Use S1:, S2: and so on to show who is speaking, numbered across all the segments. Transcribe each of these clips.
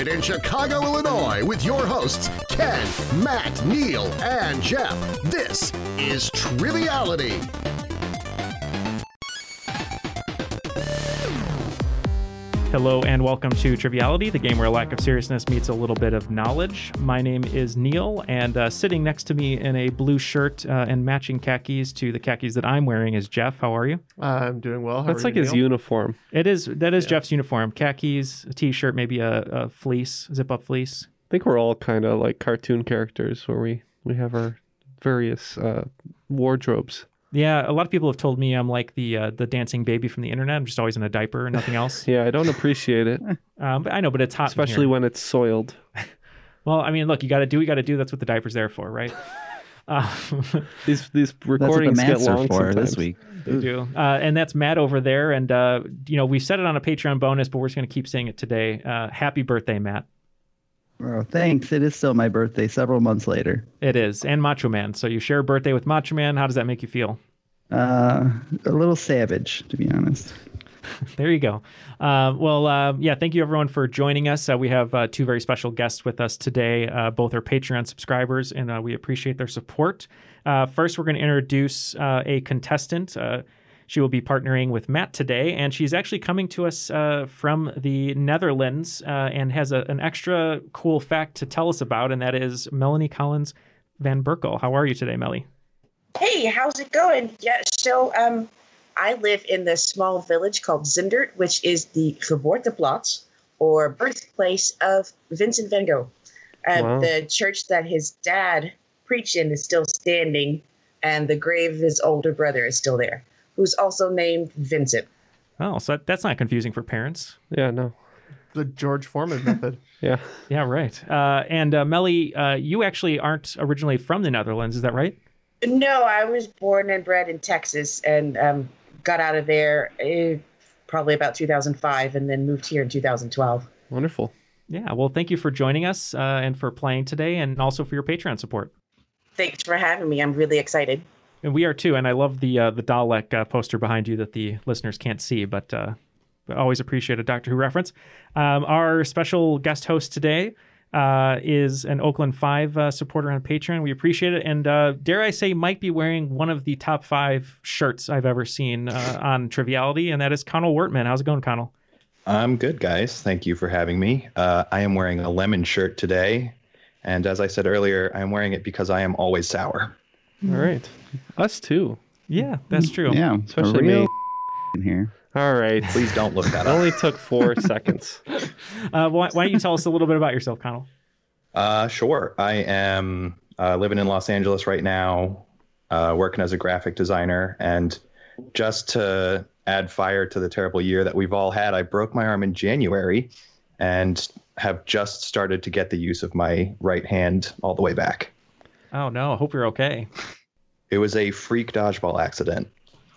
S1: Recorded in Chicago, Illinois, with your hosts, Ken, Matt, Neal, and Jeff. This is Triviality.
S2: Hello and welcome to Triviality, the game where a lack of seriousness meets a little bit of knowledge. My name is Neal, and uh, sitting next to me in a blue shirt uh, and matching khakis to the khakis that I'm wearing is Jeff. How are you?
S3: I'm doing well. How
S4: That's
S3: are
S4: like
S3: you,
S4: his
S3: Neal?
S4: uniform.
S2: It is that is Jeff's uniform: khakis, a t-shirt, maybe a, a fleece, zip-up fleece.
S4: I think we're all kind of like cartoon characters where we we have our various uh, wardrobes.
S2: Yeah, a lot of people have told me I'm like the uh, the dancing baby from the internet. I'm just always in a diaper and nothing else.
S4: Yeah, I don't appreciate it,
S2: um, but I know, but it's hot, in
S4: especially
S2: here.
S4: when it's soiled.
S2: Well, I mean, look, you got to do what you got to do. That's what the diaper's there for, right? uh,
S4: These these
S5: That's what the
S4: recordings get long
S5: for
S4: sometimes.
S5: this week.
S2: They do. Uh, and that's Matt over there. And, uh, you know, we said it on a Patreon bonus, but we're just going to keep saying it today. Uh, happy birthday, Matt.
S5: Oh, thanks. It is still my birthday several months later.
S2: It is. And Macho Man. So you share a birthday with Macho Man. How does that make you feel?
S5: Uh, a little savage, to be honest.
S2: There you go. Uh, well, uh, yeah, thank you everyone for joining us. Uh, we have uh, two very special guests with us today. Uh, both are Patreon subscribers, and uh, we appreciate their support. Uh, first, we're going to introduce uh, a contestant. Uh, she will be partnering with Matt today, and she's actually coming to us uh, from the Netherlands uh, and has a, an extra cool fact to tell us about, and that is Melanie Collins Van Berkel. How are you today, Melly?
S6: Hey, how's it going? Yeah, so um, I live in this small village called Zundert, which is the Geboorteplaats, or birthplace of Vincent van Gogh. Um,
S4: Wow.
S6: The church that his dad preached in is still standing, and the grave of his older brother is still there, who's also named Vincent.
S2: Oh, so that's not confusing for parents.
S4: Yeah, no.
S3: The George Foreman method.
S4: Yeah,
S2: Yeah, right. Uh, and uh, Melly, uh, you actually aren't originally from the Netherlands, is that right?
S6: No, I was born and bred in Texas and um, got out of there eh, probably about 2005 and then moved here in 2012.
S4: wonderful.
S2: Yeah. Well, thank you for joining us uh, and for playing today, and also for your Patreon support.
S6: Thanks for having me. I'm really excited.
S2: And we are too. And I love the uh, the Dalek uh, poster behind you that the listeners can't see, but uh, always appreciate a Doctor Who reference. Um, our special guest host today uh, is an Oakland Five uh, supporter on Patreon. We appreciate it, and uh, dare I say, might be wearing one of the top five shirts I've ever seen on Triviality, and that is Connal Wortmann. How's it going, Connal?
S7: I'm good, guys. Thank you for having me. I am wearing a lemon shirt today. And as I said earlier, I'm wearing it because I am always sour.
S4: All right, us too.
S2: Yeah, that's true.
S5: Yeah,
S4: Especially me.
S5: in here.
S4: All right,
S7: Please don't look that
S4: it
S7: up.
S4: only took four seconds.
S2: Uh, why, why don't you tell us a little bit about yourself, Connal?
S7: Uh, sure. I am uh, living in Los Angeles right now, uh, working as a graphic designer. And just to add fire to the terrible year that we've all had, I broke my arm in January and have just started to get the use of my right hand all the way back.
S2: Oh no, I hope you're okay.
S7: It was a freak dodgeball accident.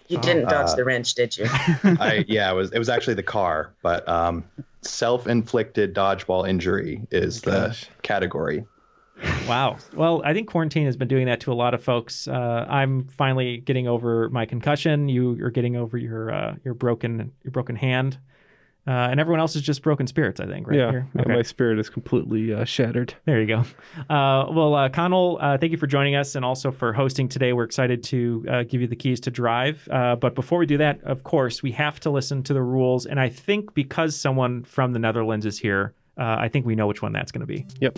S6: You didn't dodge
S7: Uh,
S6: the wrench, did you?
S7: I yeah, it was it was actually the car, but um, self-inflicted dodgeball injury is the
S4: Gosh.
S7: category.
S2: Wow. Well, I think quarantine has been doing that to a lot of folks. Uh, I'm finally getting over my concussion. You are getting over your uh, your broken your broken hand, Uh, and everyone else is just broken spirits, I think, right
S4: yeah,
S2: here.
S4: yeah, my spirit is completely uh, shattered.
S2: There you go. Uh, well, uh, Connal, uh, thank you for joining us and also for hosting today. We're excited to uh, give you the keys to drive. Uh, but before we do that, of course, we have to listen to the rules. And I think because someone from the Netherlands is here, I think we know which one that's going to be.
S4: Yep.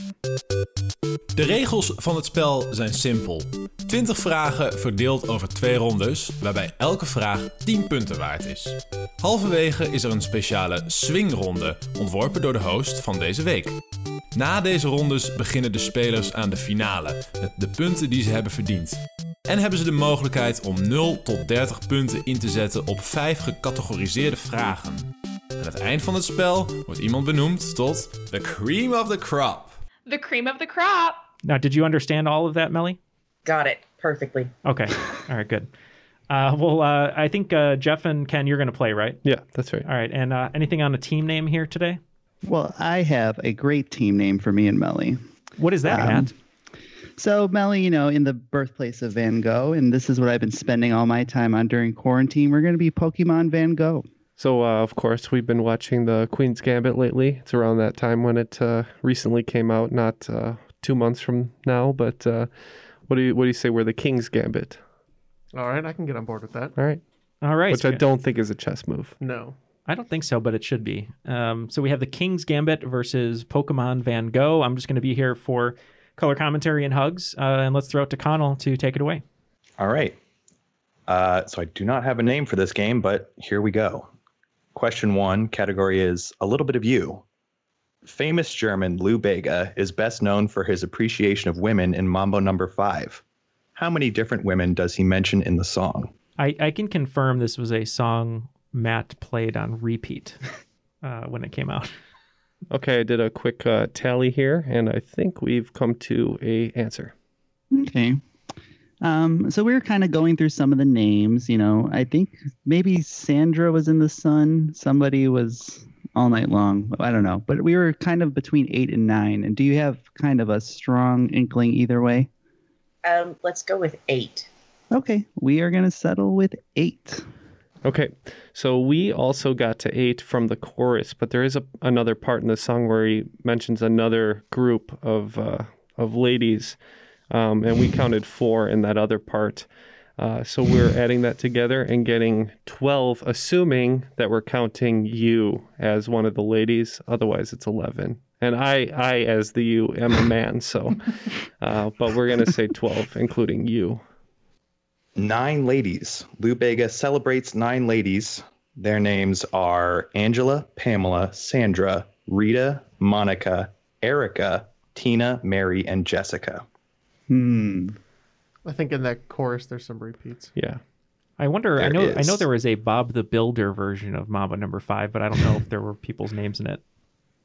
S8: De regels van het spel zijn simpel. 20 vragen verdeeld over twee rondes, waarbij elke vraag 10 punten waard is. Halverwege is er een speciale swingronde, ontworpen door de host van deze week. Na deze rondes beginnen de spelers aan de finale, met de punten die ze hebben verdiend. En hebben ze de mogelijkheid om 0 tot 30 punten in te zetten op 5 gecategoriseerde vragen. Aan het eind van het spel wordt iemand benoemd tot the cream of the crop.
S9: The cream of the crop.
S2: Now, did you understand all of that, Melly?
S6: Got it perfectly.
S2: Okay. All right, good. Uh, well, uh, I think uh, Jeff and Ken, you're going to play, right?
S4: Yeah, that's right.
S2: All right. And uh, anything on a team name here today?
S5: Well, I have a great team name for me and Melly.
S2: What is that,
S5: Um,
S2: Matt?
S5: So, Melly, you know, in the birthplace of Van Gogh, and this is what I've been spending all my time on during quarantine, we're going to be Pokemon Van Gogh.
S4: So, uh, of course, we've been watching the Queen's Gambit lately. It's around that time when it uh, recently came out, not uh, two months from now. But uh, what do you what do you say? We're the King's Gambit.
S3: All right, I can get on board with that.
S4: All right.
S2: All right.
S4: Which I don't think is a chess move.
S3: No.
S2: I don't think so, but it should be. Um, so we have the King's Gambit versus Pokemon Van Gogh. I'm just going to be here for color commentary and hugs. Uh, and let's throw it to Connal to take it away.
S7: All right. Uh, so I do not have a name for this game, but here we go. Question one category is a little bit of you. Famous German Lou Bega is best known for his appreciation of women in Mambo Number Five. How many different women does he mention in the song?
S2: I, I can confirm this was a song Matt played on repeat uh, when it came out.
S4: Okay, I did a quick uh, tally here, and I think we've come to a answer.
S5: Okay. Um, so we were kind of going through some of the names. You know, I think maybe Sandra was in the sun. Somebody was all night long. I don't know, but we were kind of between eight and nine. And do you have kind of a strong inkling either way?
S6: Um, let's go with eight.
S5: Okay, we are gonna settle with eight.
S4: Okay, so we also got to eight from the chorus, but there is a, another part in the song where he mentions another group of uh, of ladies, um, and we counted four in that other part. Uh, so we're adding that together and getting twelve, assuming that we're counting you as one of the ladies. Otherwise, it's eleven. And I, I as the you, am a man. So, uh, but we're gonna say twelve, including you.
S7: Nine ladies. Lou Bega celebrates nine ladies. Their names are Angela, Pamela, Sandra, Rita, Monica, Erica, Tina, Mary, and Jessica.
S5: Hmm.
S3: I think in that chorus there's some repeats.
S4: Yeah.
S2: I wonder. I
S7: There
S2: know. I know there was a Bob the Builder version of Mambo Number Five, but I don't know if there were people's names in it.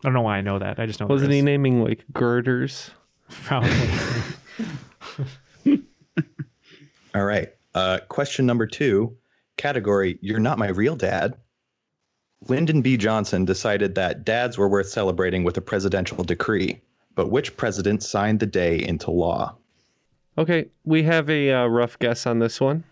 S2: I don't know why I know that. I just know. there
S4: Wasn't he naming like girders?
S2: Probably.
S7: All right. Uh, question number two category You're not my real dad. Lyndon B. Johnson decided that dads were worth celebrating with a presidential decree, but which president signed the day into law?
S4: Okay, we have a uh, rough guess on this one.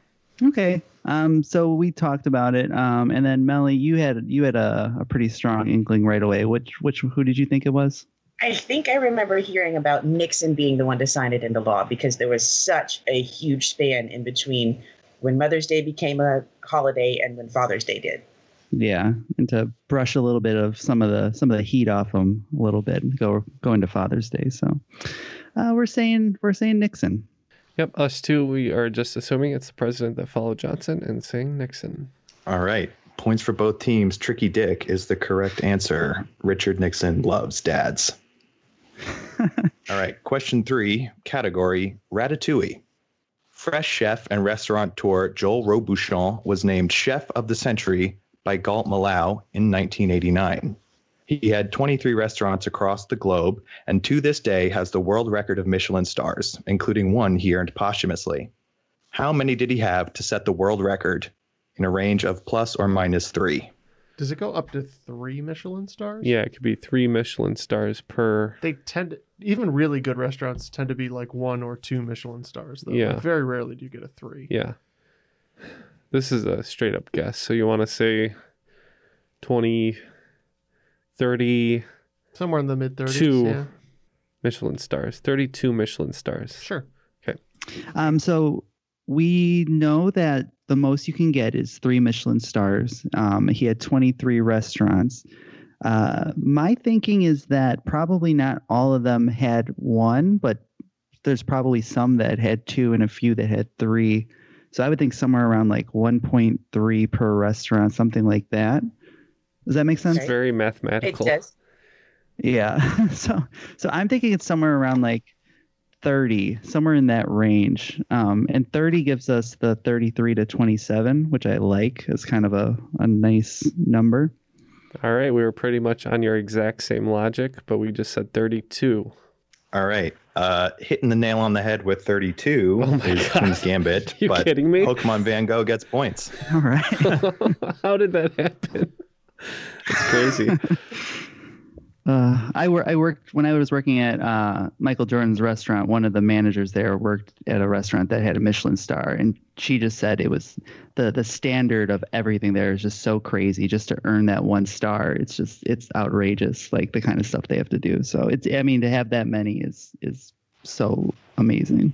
S5: Okay. Um, so we talked about it. Um, and then Melly, you had you had a, a pretty strong inkling right away. Which which who did you think it was?
S6: I think I remember hearing about Nixon being the one to sign it into law because there was such a huge span in between when Mother's Day became a holiday and when Father's Day did.
S5: Yeah, and to brush a little bit of some of the some of the heat off them a little bit. Go go into Father's Day. So uh, we're saying we're saying Nixon.
S4: Yep, us too. we are just assuming it's the president that followed Johnson and saying Nixon.
S7: All right. Points for both teams. Tricky Dick is the correct answer. Richard Nixon loves dads. All right. Question three category Ratatouille. Fresh chef and restaurateur Joel Robuchon was named Chef of the Century by Gault Millau in 1989. He had 23 restaurants across the globe and to this day has the world record of Michelin stars, including one he earned posthumously. How many did he have to set the world record in a range of plus or minus three?
S3: Does it go up to three Michelin stars?
S4: Yeah, it could be three Michelin stars per.
S3: They tend, even really good restaurants tend to be like one or two Michelin stars, though.
S4: Yeah.
S3: Like, very rarely do you get a three.
S4: Yeah. This is a straight up guess. So you want to say 20, 32
S3: Somewhere in the mid 30s. Yeah.
S4: Michelin stars. 32 Michelin stars.
S3: Sure.
S4: Okay.
S5: Um, so we know that the most you can get is three Michelin stars. Um, he had 23 restaurants. Uh, my thinking is that probably not all of them had one, but there's probably some that had two and a few that had three. So I would think somewhere around like 1.3 per restaurant, something like that. Does that make sense?
S4: It's very mathematical.
S6: It does.
S5: Yeah. so so I'm thinking it's somewhere around like 30, somewhere in that range. Um, and 30 gives us the 33 to 27, which I like. It's kind of a, a nice number.
S4: All right, we were pretty much on your exact same logic, but we just said 32.
S7: All right. Uh, hitting the nail on the head with 32
S4: Oh my
S7: is
S4: God.
S7: Queen's Gambit.
S4: You
S7: but
S4: kidding me?
S7: Pokemon Van Gogh gets points.
S5: All right.
S4: How did that happen? It's crazy.
S5: Uh, I, wor- I worked when I was working at uh, Michael Jordan's restaurant. One of the managers there worked at a restaurant that had a Michelin star, and she just said it was the the standard of everything there is just so crazy. Just to earn that one star, it's just it's outrageous, like the kind of stuff they have to do. So it's I mean to have that many is is so amazing.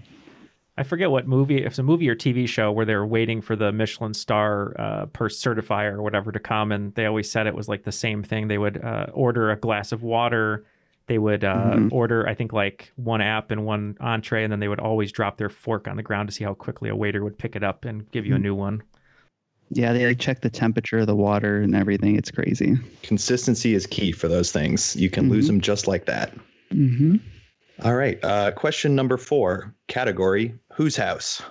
S2: I forget what movie, if it's a movie or TV show where they were waiting for the Michelin star uh, per certifier or whatever to come, and they always said it was like the same thing. They would uh, order a glass of water, they would uh,
S5: Mhm.
S2: order, I think, like one app and one entree, and then they would always drop their fork on the ground to see how quickly a waiter would pick it up and give you a
S5: Mhm.
S2: new one.
S5: Yeah, they like check the temperature of the water and everything. It's crazy.
S7: Consistency is key for those things. You can lose them just like that.
S5: Mm-hmm.
S7: All right. Uh, question number four category Whose House?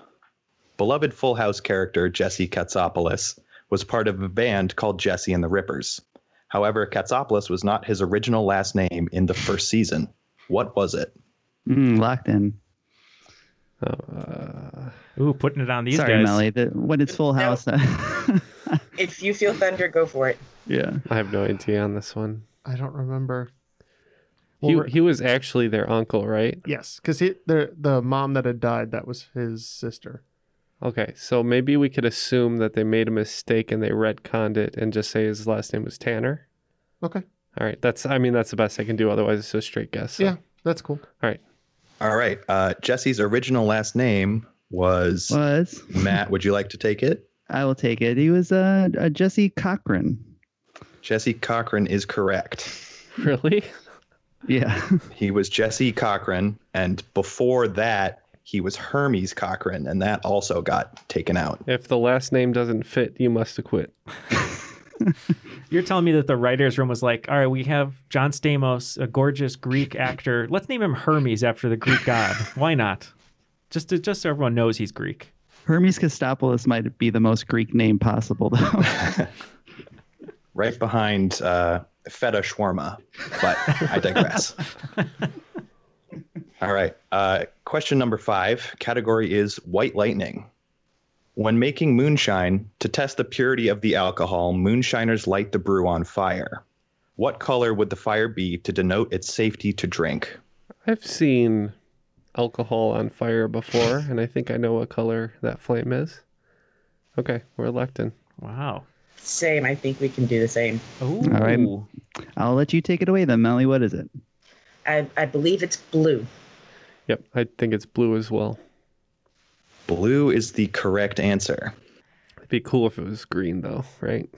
S7: Beloved Full House character Jesse Katsopoulos was part of a band called Jesse and the Rippers. However, Katsopoulos was not his original last name in the first season. What was it?
S5: Mm, locked in.
S4: Uh,
S2: Ooh, putting it on these
S5: Sorry,
S2: guys.
S5: Melly. The, when it's Full House,
S6: If you feel thunder, go for it.
S5: yeah.
S4: I have no idea on this one.
S3: I don't remember.
S4: He,
S3: Well,
S4: he was actually their uncle, right?
S3: Yes, because the the mom that had died that was his sister.
S4: Okay, so maybe we could assume that they made a mistake and they retconned it and just say his last name was Tanner.
S3: Okay.
S4: All right, that's I mean that's the best I can do. Otherwise, it's a straight guess. so-
S3: Yeah, that's cool.
S4: All right.
S7: All right. Uh, Jesse's original last name was
S5: Was
S7: Matt. Would you like to take it?
S5: I will take it. He was uh, uh Jesse Cochran.
S7: Jesse Cochran is correct.
S4: Really?
S5: Yeah.
S7: He was Jesse Cochran, and before that, he was Hermes Cochran, and that also got taken out.
S4: If the last name doesn't fit, you must acquit.
S2: You're telling me that the writer's room was like, all right, we have John Stamos, a gorgeous Greek actor. Let's name him Hermes after the Greek god. Why not? Just to, just so everyone knows he's Greek.
S5: Hermes Kostopoulos might be the most Greek name possible, though.
S7: Right behind uh, Feta Shawarma, but I digress. All right. Uh, question number five category is white lightning. When making moonshine, to test the purity of the alcohol, moonshiners light the brew on fire. What color would the fire be to denote its safety to drink?
S4: I've seen alcohol on fire before, and I think I know what color that flame is. Okay, we're electing.
S2: Wow.
S6: Same. I think we can do the same.
S2: Oh,
S5: All right. I'll let you take it away then, Melly. What is it?
S6: I, I believe it's blue.
S4: Yep, I think it's blue as well.
S7: Blue is the correct answer.
S4: It'd be cool if it was green, though, right?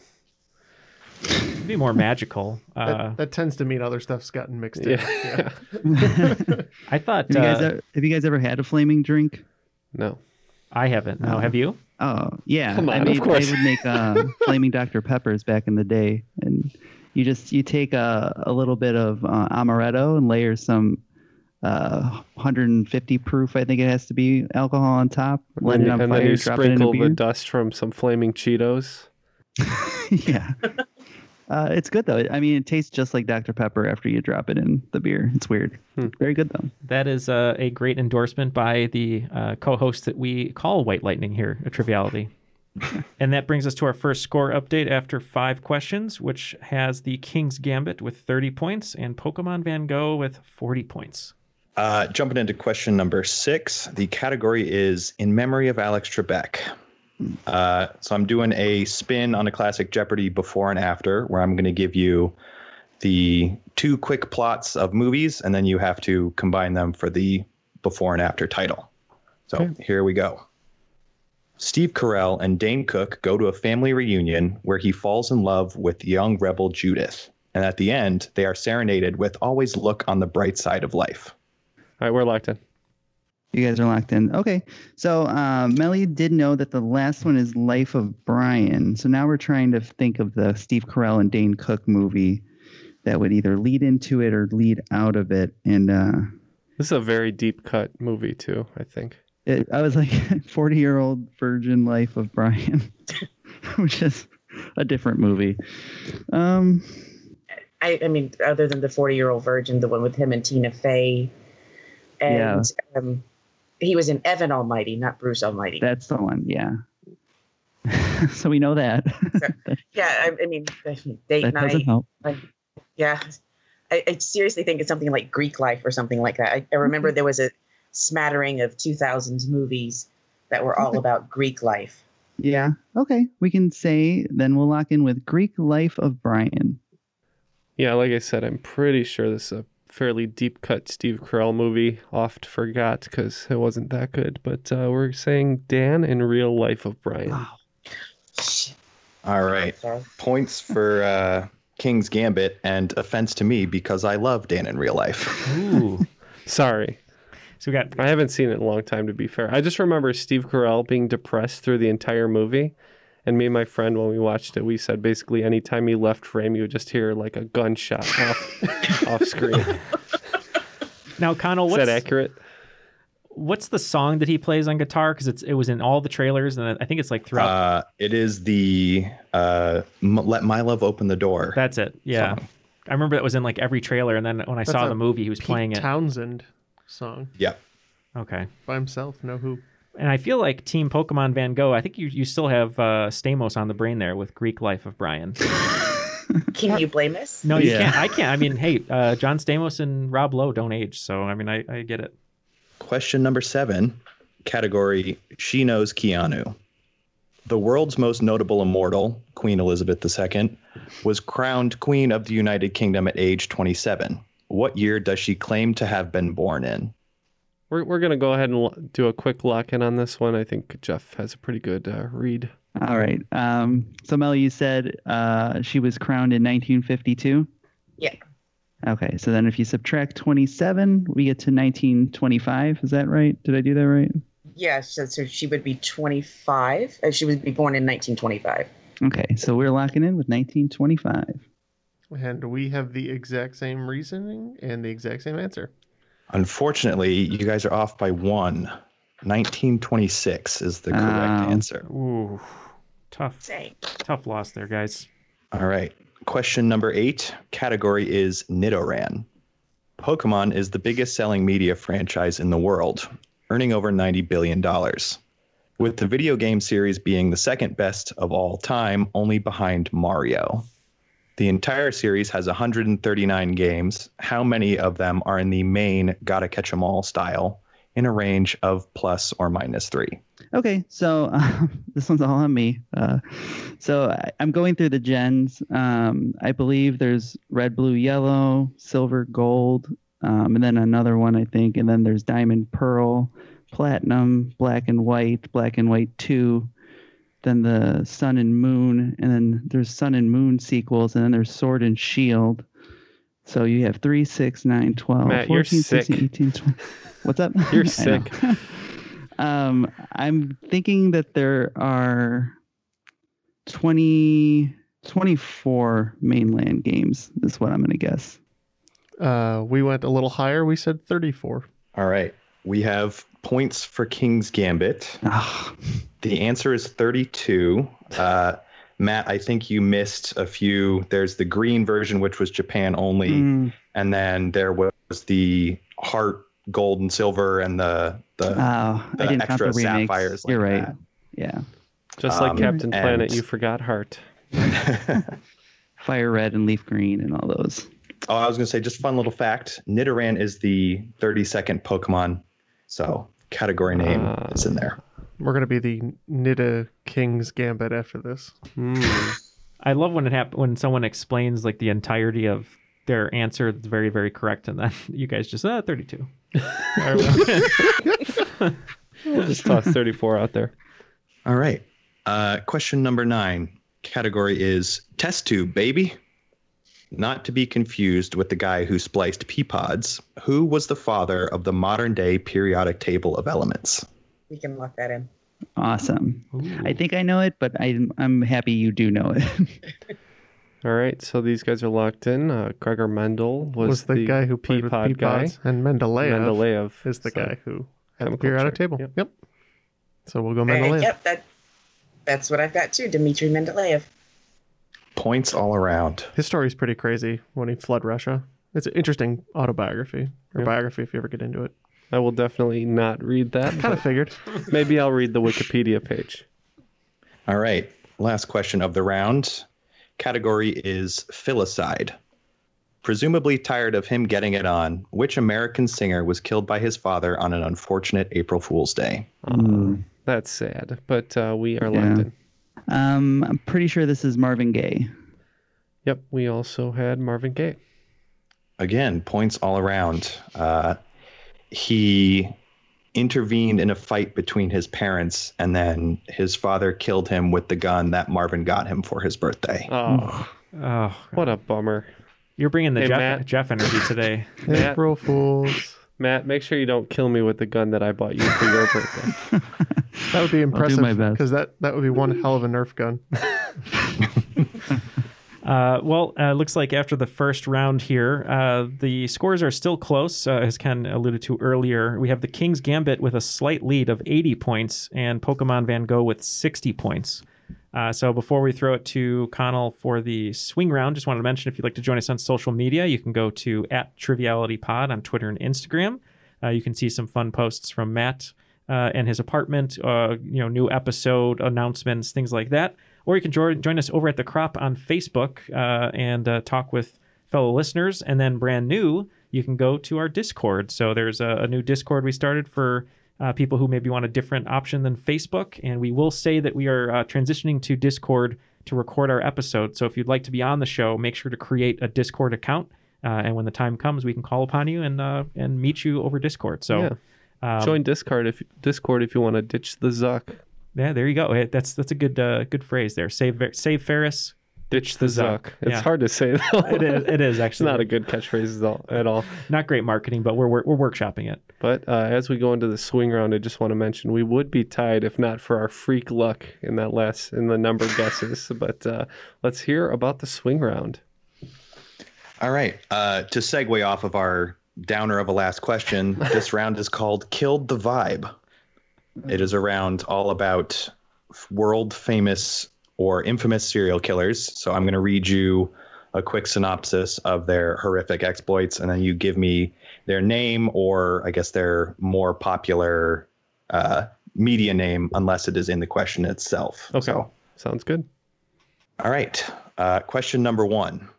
S2: It'd be more magical.
S3: That,
S2: Uh,
S3: that tends to mean other stuff's gotten mixed in.
S4: Yeah.
S2: I thought
S5: Have you guys
S2: uh,
S5: ever, have you guys ever had a flaming drink?
S4: No.
S2: I haven't. No,
S5: Oh.
S2: have you?
S5: Oh yeah, I
S4: on, of course.
S5: I would make uh, flaming Dr Peppers back in the day, and you just you take a, a little bit of uh, amaretto and layer some uh, 150 proof, I think it has to be, alcohol on top. Let
S4: and
S5: it
S4: then,
S5: on
S4: and
S5: fire,
S4: then you
S5: drop it in a
S4: sprinkle the dust from some flaming Cheetos.
S5: yeah. Uh, it's good though. I mean, it tastes just like Dr Pepper after you drop it in the beer. It's weird.
S4: Hmm.
S5: Very good though.
S2: That is uh, a great endorsement by the uh, co-host that we call White Lightning here at Triviality. and that brings us to our first score update after five questions, which has the King's Gambit with 30 points and Pokemon Van Gogh with 40 points.
S7: Uh, jumping into question number six, the category is in memory of Alex Trebek. Uh, so I'm doing a spin on a classic Jeopardy before and after, where I'm going to give you the two quick plots of movies, and then you have to combine them for the before and after title. So here we go. Steve Carell and Dane Cook go to a family reunion where he falls in love with young rebel Judith. And at the end, they are serenaded with Always Look on the Bright Side of Life.
S4: All right, we're locked in.
S5: You guys are locked in. Okay. So uh, Melly did know that the last one is Life of Brian. So now we're trying to think of the Steve Carell and Dane Cook movie that would either lead into it or lead out of it. And uh,
S4: This is a very deep cut movie too. I think.
S5: it, I was like 40 year old virgin life of Brian, which is a different movie. Um,
S6: I, I mean, other than the 40 year old virgin, the one with him and Tina Fey. And um, he was in Evan Almighty, not Bruce Almighty.
S5: that's the one. Yeah. so we know that.
S6: yeah, I, I mean, date
S5: that
S6: night.
S5: doesn't help.
S6: Like, yeah, I, I seriously think it's something like Greek life or something like that. I, I remember
S5: Mm-hmm.
S6: there was a smattering of 2000s movies that were all
S5: Okay.
S6: about Greek life.
S5: Yeah. Okay. We can say then we'll lock in with Greek Life of Brian.
S4: Yeah, like I said, I'm pretty sure this is a fairly deep cut Steve Carell movie. Oft forgot because it wasn't that good. But uh, we're saying Dan in Real Life of Brian.
S7: All right. Points for uh, King's Gambit and offense to me because I love Dan in real life.
S4: Ooh. Sorry.
S2: So we got.
S4: I haven't seen it in a long time, to be fair. I just remember Steve Carell being depressed through the entire movie. And me and my friend, when we watched it, we said basically anytime he left frame, you would just hear like a gunshot off, off screen.
S2: Now, Connal,
S4: Is
S2: what's
S4: that accurate?
S2: what's the song that he plays on guitar? Because it's it was in all the trailers, and I think it's like throughout.
S7: Uh, it is the uh, Let My Love Open the Door.
S2: That's it. Yeah, I remember that was in like every trailer, and then when I
S3: That's
S2: saw the movie, he was
S3: Pete
S2: playing it.
S3: Townshend song
S7: Yep.
S2: Okay.
S3: by himself. No who.
S2: And I feel like Team Pokemon Van Gogh. I think you you still have uh, Stamos on the brain there with Greek Life of Brian.
S6: Can you blame us?
S2: No, you
S5: Yeah.
S2: can't. I can't. I mean, hey, uh, John Stamos and Rob Lowe don't age, so I mean, I, I get it.
S7: Question number seven, category She Knows Keanu. The world's most notable immortal, Queen Elizabeth II, was crowned Queen of the United Kingdom at age 27. What year does she claim to have been born in?
S4: We're, we're going to go ahead and do a quick lock in on this one. I think Jeff has a pretty good uh, read.
S5: All right. Um, so Mel, you said uh, she was crowned in 1952.
S6: Yeah.
S5: Okay. So then if you subtract 27, we get to 1925. Is that right? Did I do that right?
S6: Yeah, so, so she would be 25. Uh, she would be born in 1925.
S5: Okay. So we're locking in with 1925.
S3: And we have the exact same reasoning and the exact same answer.
S7: Unfortunately, you guys are off by one. 1926 is the correct
S5: Wow.
S7: answer.
S2: Ooh, tough,
S6: Dang.
S2: tough loss there, guys.
S7: All right. Question number eight category is Nidoran. Pokemon is the biggest selling media franchise in the world, earning over $90 billion, with the video game series being the second best of all time, only behind Mario. The entire series has 139 games. How many of them are in the main gotta catch 'em all style in a range of plus or minus three?
S5: Okay, so um, this one's all on me. Uh, so I, I'm going through the gens. Um, I believe there's red, blue, yellow, silver, gold, um, and then another one I think, and then there's diamond, pearl, platinum, black and white, black and white two, then the sun and moon, and then there's sun and moon sequels, and then there's sword and shield. So you have 3, 6, 9, 12,
S4: Matt, you're
S5: 14, 16,
S4: sick.
S5: 18, 20. What's up?
S4: You're sick.
S5: um, I'm thinking that there are 20, 24 mainland games, is what I'm going to guess.
S3: Uh, we went a little higher. We said 34.
S7: All right. We have points for King's Gambit. The answer is 32. Uh, Matt, I think you missed a few. There's the green version, which was Japan only,
S5: mm,
S7: and then there was the heart, gold, and silver, and the the,
S5: oh, I
S7: the
S5: didn't count
S7: extra
S5: the remakes.
S7: sapphires.
S5: You're right.
S7: that.
S5: Yeah.
S4: Just like
S7: Um,
S4: Captain Planet,
S7: and-
S4: you forgot Heart.
S5: Fire red and leaf green and all those.
S7: Oh, I was gonna say just fun little fact. Nidoran is the 32nd Pokemon, so category name
S4: Ah.
S7: is in there.
S3: We're going to be the Nida King's Gambit after this.
S4: Hmm.
S2: I love when it happens when someone explains like the entirety of their answer that's very very correct, and then you guys just uh, 32.
S4: We'll just toss 34 out there.
S7: All right. Uh, question number nine. Category is test tube, baby. Not to be confused with the guy who spliced pea pods. Who was the father of the modern day periodic table of elements?
S6: We can lock that in.
S5: Awesome. I think I know it, but I'm I'm happy you do know it.
S4: All right, so these guys are locked in. Uh, Gregor Mendel was,
S3: Was the guy who played with
S4: Peapod
S3: pea pods, and Mendeleev
S4: Mendeleev
S3: is the
S4: so
S3: guy who had the
S4: chemical
S3: periodic
S4: chart.
S3: table.
S4: Yep.
S3: So we'll go
S6: Uh,
S3: Mendeleev.
S6: yep, that that's what I've got too. Dmitry Mendeleev.
S7: Points all around.
S3: His story's pretty crazy when he fled Russia. It's an interesting autobiography or
S4: Yep.
S3: biography if you ever get into it.
S4: I will definitely not read that.
S3: Kind of figured.
S4: Maybe I'll read the Wikipedia page.
S7: All right. Last question of the round. Category is filicide. Presumably tired of him getting it on, which American singer was killed by his father on an unfortunate April Fool's Day?
S5: Hmm.
S4: That's sad, but uh, we are locked
S5: Yeah.
S4: in.
S5: Um, I'm pretty sure this is Marvin Gaye.
S4: Yep, we also had Marvin Gaye.
S7: Again, points all around. Uh, he intervened in a fight between his parents, and then his father killed him with the gun that Marvin got him for his birthday.
S4: Oh, hmm.
S2: Oh,
S4: what a bummer.
S2: you're bringing the
S4: Hey,
S2: Jeff
S4: Matt.
S2: Jeff energy today.
S4: Matt,
S3: April Fools.
S4: Matt, make sure you don't kill me with the gun that I bought you for your birthday.
S3: That would be impressive.
S5: my best.
S3: Because that, that would be one hell of a Nerf gun.
S2: Uh, well, uh, looks like after the first round here, uh, the scores are still close, uh, as Ken alluded to earlier. We have the King's Gambit with a slight lead of 80 points and Pokemon Van Gogh with 60 points. Uh, so before we throw it to Connal for the swing round, just wanted to mention if you'd like to join us on social media, you can go to at TrivialityPod on Twitter and Instagram. Uh, you can see some fun posts from Matt and his apartment, you know, new episode announcements, things like that. Or you can join, join us over at the Crop on Facebook uh, and uh, talk with fellow listeners. And then brand new, you can go to our Discord. So there's a, a new Discord we started for uh, people who maybe want a different option than Facebook. And we will say that we are uh, transitioning to Discord to record our episodes. So if you'd like to be on the show, make sure to create a Discord account. Uh, and when the time comes, we can call upon you and uh, and meet you over Discord. So um,
S4: Join Discord if Discord if you want to ditch the Zuck.
S2: Yeah, there you go. Hey, That's that's a good uh, good phrase there. Save save Ferris,
S4: Ditch the Zuck. It's
S2: Yeah.
S4: hard to say though.
S2: It is. It is
S4: It's
S2: actually
S4: not a good catchphrase at all. At all.
S2: not great marketing, but we're we're, we're workshopping it.
S4: But uh, as we go into the swing round, I just want to mention we would be tied if not for our freak luck in that last in the number guesses. But uh, let's hear about the swing round.
S7: All right. Uh, to segue off of our downer of a last question, this round is called Killed the Vibe. It is around all about world famous or infamous serial killers. So I'm going to read you a quick synopsis of their horrific exploits, and then you give me their name or I guess their more popular uh, media name, unless it is in the question itself.
S4: Okay.
S7: So,
S4: Sounds good.
S7: all right. Uh, question number one.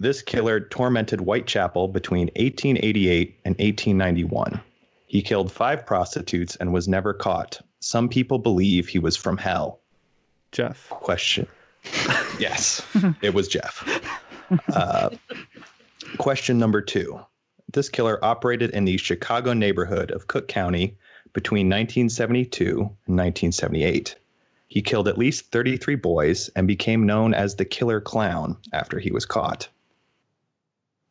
S7: This killer tormented Whitechapel between 1888 and 1891. He killed five prostitutes and was never caught. Some people believe he was from hell.
S4: Jeff.
S7: Question. yes, it was Jeff. Uh, question number two. This killer operated in the Chicago neighborhood of Cook County between 1972 and 1978. He killed at least 33 boys and became known as the Killer Clown after he was caught.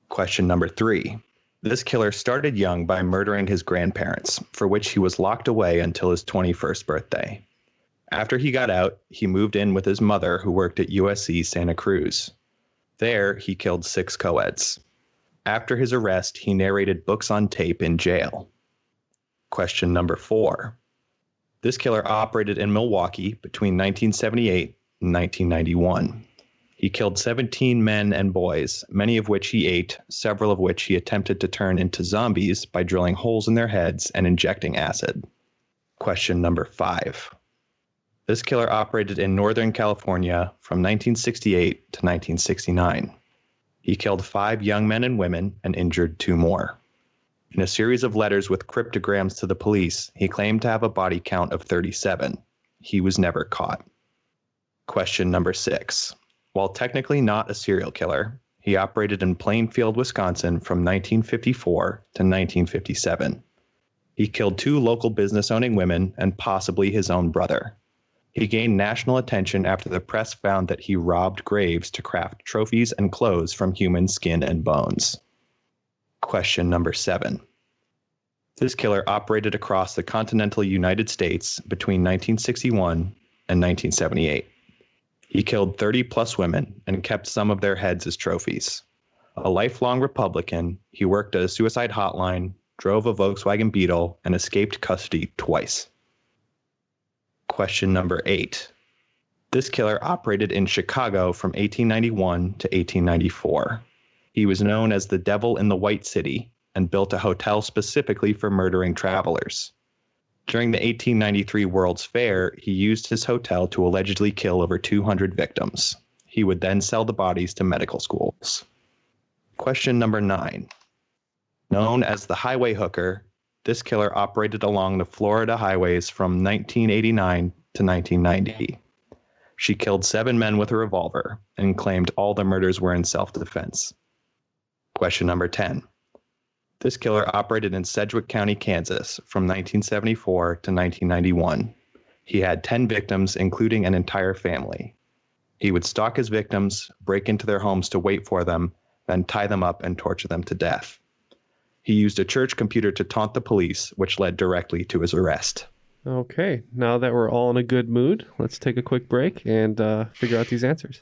S7: Question number three. This killer started young by murdering his grandparents, for which he was locked away until his 21st birthday. After he got out, he moved in with his mother, who worked at USC Santa Cruz. There, he killed six co-eds. After his arrest, he narrated books on tape in jail. Question number four. This killer operated in Milwaukee between 1978 and 1991. He killed 17 men and boys, many of which he ate, several of which he attempted to turn into zombies by drilling holes in their heads and injecting acid. Question number five. This killer operated in Northern California from 1968 to 1969. He killed five young men and women and injured two more. In a series of letters with cryptograms to the police, he claimed to have a body count of 37. He was never caught. Question number six. While technically not a serial killer, He operated in Plainfield, Wisconsin from 1954 to 1957. He killed two local business owning women and possibly his own brother. He gained national attention after the press found that he robbed graves to craft trophies and clothes from human skin and bones. Question number seven. This killer operated across the continental United States between 1961 and 1978. He killed 30 plus women and kept some of their heads as trophies. A lifelong Republican, he worked at a suicide hotline, drove a Volkswagen Beetle, and escaped custody twice. Question number eight. This killer operated in Chicago from 1891 to 1894. He was known as the Devil in the White City and built a hotel specifically for murdering travelers. During the 1893 World's Fair, he used his hotel to allegedly kill over 200 victims. He would then sell the bodies to medical schools. Question number nine. Known as the Highway Hooker, this killer operated along the Florida highways from 1989 to 1990. She killed seven men with a revolver and claimed all the murders were in self defense. Question number 10. This killer operated in Sedgwick County, Kansas from 1974 to 1991. He had 10 victims, including an entire family. He would stalk his victims, break into their homes to wait for them, then tie them up and torture them to death. He used a church computer to taunt the police, which led directly to his arrest.
S4: Okay, now that we're all in a good mood, let's take a quick break and uh, figure out these answers.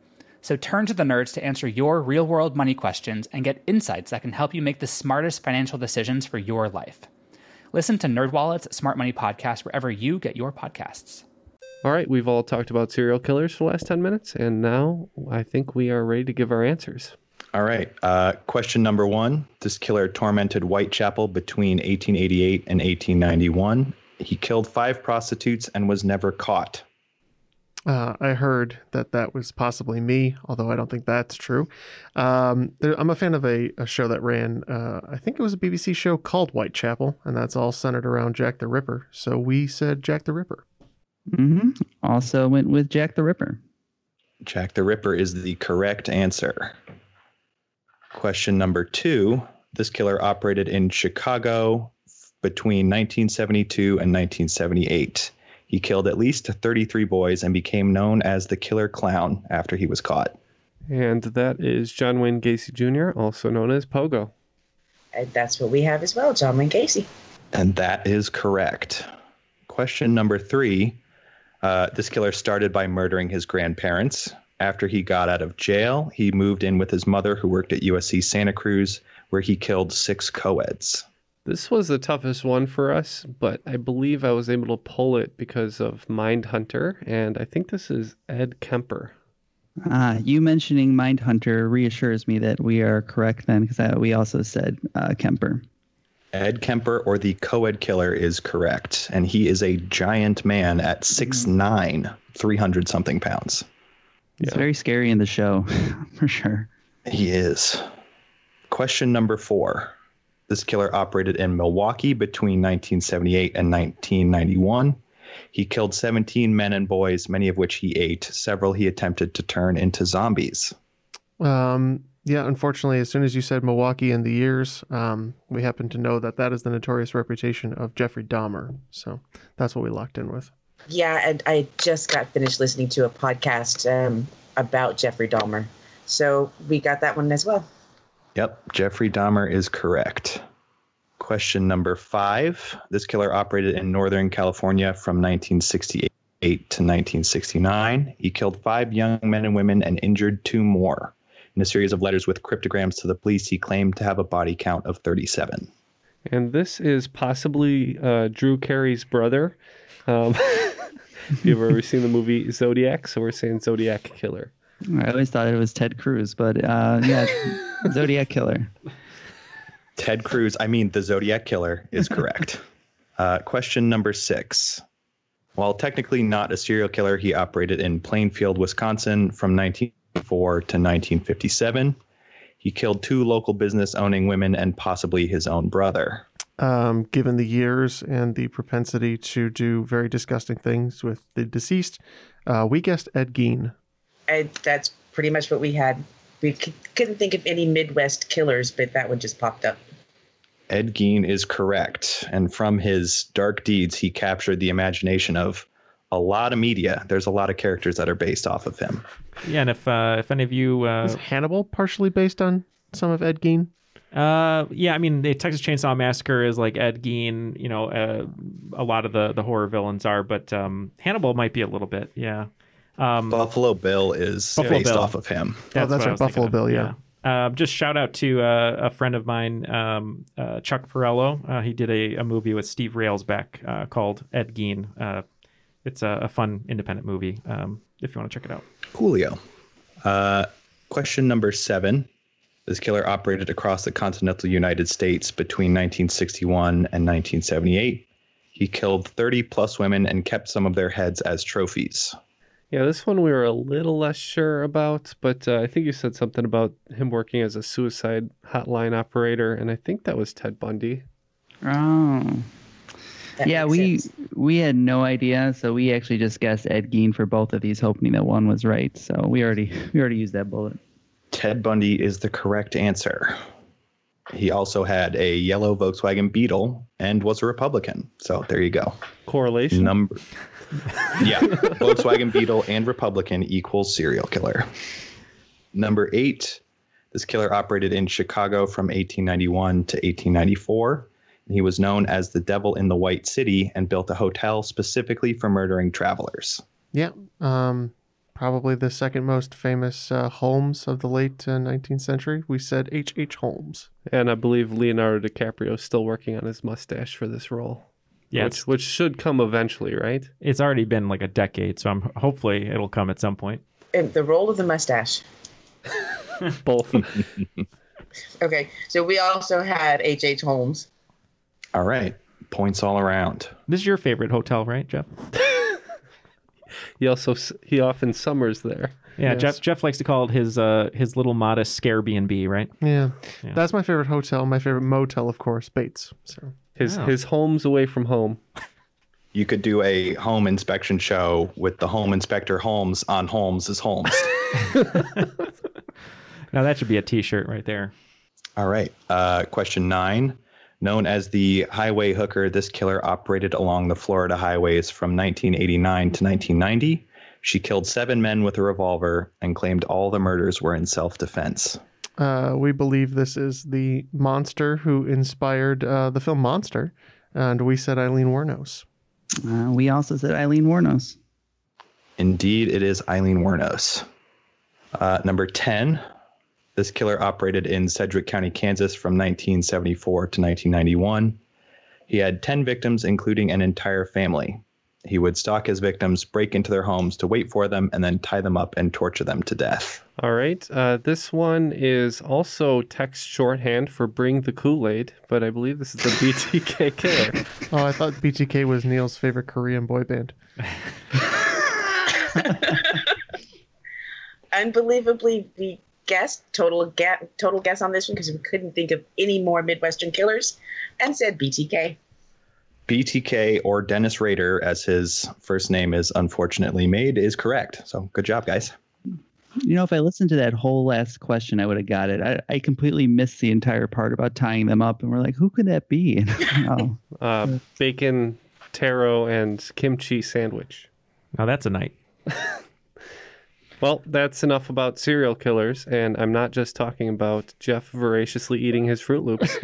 S10: So turn to the nerds to answer your real world money questions and get insights that can help you make the smartest financial decisions for your life. Listen to NerdWallet's Smart Money Podcast wherever you get your podcasts.
S4: All right, we've all talked about serial killers for the last 10 minutes, and now I think we are ready to give our answers.
S7: All right. Uh, question number one This killer tormented Whitechapel between 1888 and 1891. He killed five prostitutes and was never caught.
S3: Uh, I heard that that was possibly me, although I don't think that's true. Um, there, I'm a fan of a, a show that ran, uh, I think it was a BBC show called Whitechapel, and that's all centered around Jack the Ripper. So we said Jack the Ripper.
S5: Mm-hmm. Also went with Jack the Ripper.
S7: Jack the Ripper is the correct answer. Question number two This killer operated in Chicago between 1972 and 1978. He killed at least 33 boys and became known as the Killer Clown after he was caught.
S4: And that is John Wayne Gacy Jr., also known as Pogo.
S6: And that's what we have as well, John Wayne Gacy.
S7: And that is correct. Question number three uh, This killer started by murdering his grandparents. After he got out of jail, he moved in with his mother, who worked at USC Santa Cruz, where he killed six co-eds.
S4: This was the toughest one for us, but I believe I was able to pull it because of Mindhunter, and I think this is Ed Kemper.
S5: Ah, you mentioning Mindhunter reassures me that we are correct then, because we also said uh, Kemper.
S7: Ed Kemper, or the co-ed killer, is correct, and he is a giant man at 6'9", 300 something pounds.
S5: It's very scary in the show, for sure.
S7: He is. Question number four. This killer operated in Milwaukee between 1978 and 1991. He killed 17 men and boys, many of which he ate. Several he attempted to turn into zombies.
S3: Um, yeah, unfortunately, as soon as you said Milwaukee and the years, um, we happen to know that that is the notorious reputation of Jeffrey Dahmer. So that's what we locked in with.
S6: Yeah, and I just got finished listening to a podcast um, about Jeffrey Dahmer. So we got that one as well.
S7: Yep, Jeffrey Dahmer is correct. Question number five. This killer operated in Northern California from 1968 to 1969. He killed five young men and women and injured two more. In a series of letters with cryptograms to the police, he claimed to have a body count of 37.
S4: And this is possibly uh, Drew Carey's brother. Um, if you've ever seen the movie Zodiac, so we're saying Zodiac Killer.
S5: I always thought it was Ted Cruz, but uh, yeah, Zodiac Killer.
S7: Ted Cruz, I mean, the Zodiac Killer is correct. uh, question number six. While technically not a serial killer, he operated in Plainfield, Wisconsin from 1904 to 1957. He killed two local business owning women and possibly his own brother.
S3: Um, given the years and the propensity to do very disgusting things with the deceased, uh, we guessed Ed Gein.
S6: And that's pretty much what we had. We c- couldn't think of any Midwest killers, but that one just popped up.
S7: Ed Gein is correct. And from his dark deeds, he captured the imagination of a lot of media. There's a lot of characters that are based off of him.
S2: Yeah, and if uh, if any of you uh,
S3: Is Hannibal partially based on some of Ed Gein?
S2: Uh, yeah, I mean, the Texas Chainsaw Massacre is like Ed Gein. You know, uh, a lot of the the horror villains are, but um, Hannibal might be a little bit. Yeah. Um,
S7: Buffalo Bill is
S2: Buffalo
S7: based
S2: Bill.
S7: off of him.
S3: Oh, that's right,
S2: was thinking
S3: Buffalo
S2: of,
S3: Bill, yeah.
S2: Uh, just shout out to uh, a friend of mine, um, uh, Chuck Parello. Uh, he did a, a movie with Steve Railsback uh, called Ed Gein. Uh, it's a, a fun independent movie um, if you want to check it out.
S7: Coolio. Uh, question number seven. This killer operated across the continental United States between 1961 and 1978. He killed 30 plus women and kept some of their heads as trophies.
S4: Yeah, this one we were a little less sure about, but uh, I think you said something about him working as a suicide hotline operator, and I think that was Ted Bundy.
S5: Oh.
S6: That
S5: yeah, we
S6: sense.
S5: we had no idea, so we actually just guessed Ed Gein for both of these, hoping that one was right. So we already we already used that bullet.
S7: Ted Bundy is the correct answer. He also had a yellow Volkswagen Beetle and was a Republican. So there you go.
S4: Correlation.
S7: Number Yeah. Volkswagen Beetle and Republican equals serial killer. Number eight, this killer operated in Chicago from 1891 to 1894. He was known as the Devil in the White City and built a hotel specifically for murdering travelers.
S3: Yeah. Um, probably the second most famous uh, Holmes of the late uh, 19th century. We said H. H. Holmes.
S4: And I believe Leonardo DiCaprio is still working on his mustache for this role.
S2: Yeah,
S4: which, which should come eventually, right?
S2: It's already been like a decade, so I'm hopefully it'll come at some point.
S6: And the role of the mustache.
S4: Both.
S6: Okay, so we also had H. H. Holmes.
S7: All right. Points all around.
S2: This is your favorite hotel, right, Jeff?
S4: he also he often summers there.
S2: Yeah,
S3: Yes.
S2: Jeff Jeff likes to call it his uh his little modest scare B and B, right?
S3: Yeah.
S2: Yeah.
S3: That's my favorite hotel. My favorite motel, of course, Bates. So
S4: His
S2: Oh.
S4: his home's away from home.
S7: You could do a home inspection show with the home inspector Holmes on Homes as Holmes.
S2: Now that should be a T-shirt right there.
S7: All right. Uh, question nine. Known as the highway hooker, this killer operated along the Florida highways from 1989 to 1990. She killed seven men with a revolver and claimed all the murders were in self defense.
S3: uh, we believe this is the monster who inspired uh, the film Monster. And we said Eileen Wuornos.
S5: Uh, we also said Eileen Wuornos.
S7: Indeed, it is Eileen Wuornos. Uh, number 10. This killer operated in Sedgwick County, Kansas from 1974 to 1991. He had 10 victims, including an entire family. He would stalk his victims, break into their homes to wait for them, and then tie them up and torture them to death.
S4: All right. Uh, this one is also text shorthand for bring the Kool Aid, but I believe this is the BTK killer.
S3: Oh, I thought BTK was Neal's favorite Korean boy band.
S6: Unbelievably, we guessed total ga- total guess on this one because we couldn't think of any more Midwestern killers, and said BTK.
S7: BTK or Dennis Rader, as his first name is unfortunately made, is correct. So good job, guys.
S5: You know, if I listened to that whole last question, I would have got it. I, I completely missed the entire part about tying them up, and we're like, who could that be? oh.
S4: Uh, bacon, taro, and kimchi sandwich.
S2: Now that's a night.
S4: Well, that's enough about serial killers, and I'm not just talking about Jeff voraciously eating his Froot Loops.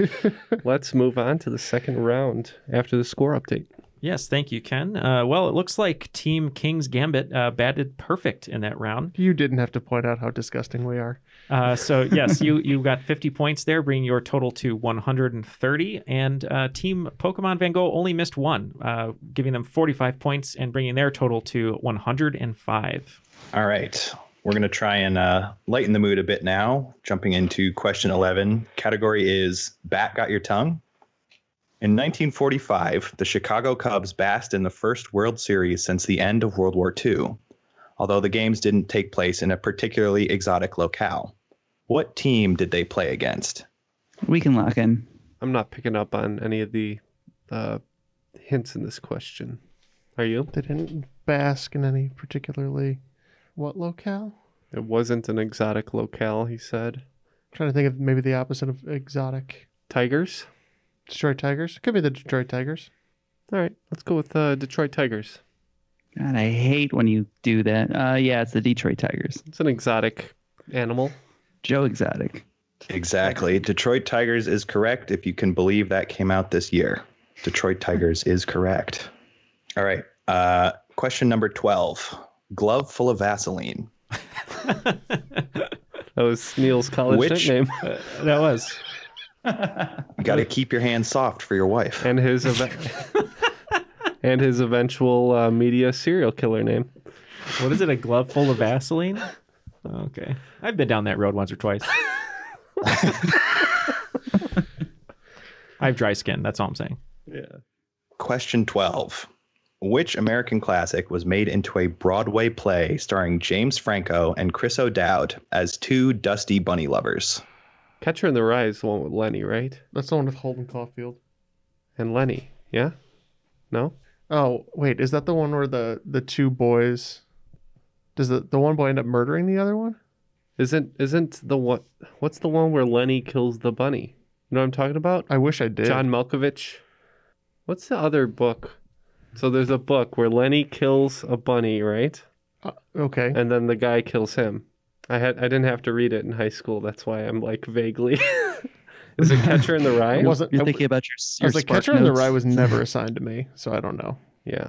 S4: Let's move on to the second round after the score update.
S2: Yes, thank you, Ken. Uh, well, it looks like Team King's Gambit uh, batted perfect in that round.
S3: You didn't have to point out how disgusting we are.
S2: Uh, so yes, you you got 50 points there, bringing your total to 130. And uh, Team Pokemon Van Gogh only missed one, uh, giving them 45 points and bringing their total to 105.
S7: All right. We're going to try and uh, lighten the mood a bit now. Jumping into question 11. Category is Bat Got Your Tongue? In 1945, the Chicago Cubs basked in the first World Series since the end of World War II, although the games didn't take place in a particularly exotic locale. What team did they play against?
S5: We can lock in.
S4: I'm not picking up on any of the uh, hints in this question. Are you?
S3: They didn't bask in any particularly what locale?
S4: It wasn't an exotic locale, he said.
S3: trying to think of maybe the opposite of exotic.
S4: Tigers?
S3: Detroit Tigers? Could be the Detroit Tigers.
S4: All right, let's go with uh, Detroit Tigers.
S5: God, I hate when you do that. Uh, yeah, it's the Detroit Tigers.
S4: It's an exotic animal.
S5: Joe Exotic.
S7: Exactly. Detroit Tigers is correct if you can believe that came out this year. Detroit Tigers is correct. All right. Uh, question number 12 Glove full of Vaseline.
S4: That was Neal's college
S7: Which-
S4: nickname.
S2: Uh, that was.
S7: You got to keep your hands soft for your wife.
S4: and his ev- and his eventual uh, media serial killer name.
S2: What is it? A glove full of Vaseline? Okay, I've been down that road once or twice. I have dry skin. That's all I'm saying.
S4: Yeah.
S7: Question 12. Which American classic was made into a Broadway play starring James Franco and Chris O'Dowd as two dusty bunny lovers?
S4: Catcher in the Rye is the one with Lenny, right?
S3: That's the one with Holden Caulfield.
S4: And Lenny, yeah? No?
S3: Oh, wait, is that the one where the the two boys does the, the one boy end up murdering the other one?
S4: Isn't isn't the one what's the one where Lenny kills the bunny? You know what I'm talking about?
S3: I wish I did.
S4: John Malkovich. What's the other book? So there's a book where Lenny kills a bunny, right?
S3: Uh, okay.
S4: And then the guy kills him. I had I didn't have to read it in high school. That's why I'm like vaguely. Is it Catcher in the Rye?
S3: It wasn't
S5: You're
S3: I-
S5: thinking about your.
S3: I
S5: your
S3: was like
S5: Spark
S3: Catcher in the Rye was never assigned to me, so I don't know.
S4: Yeah.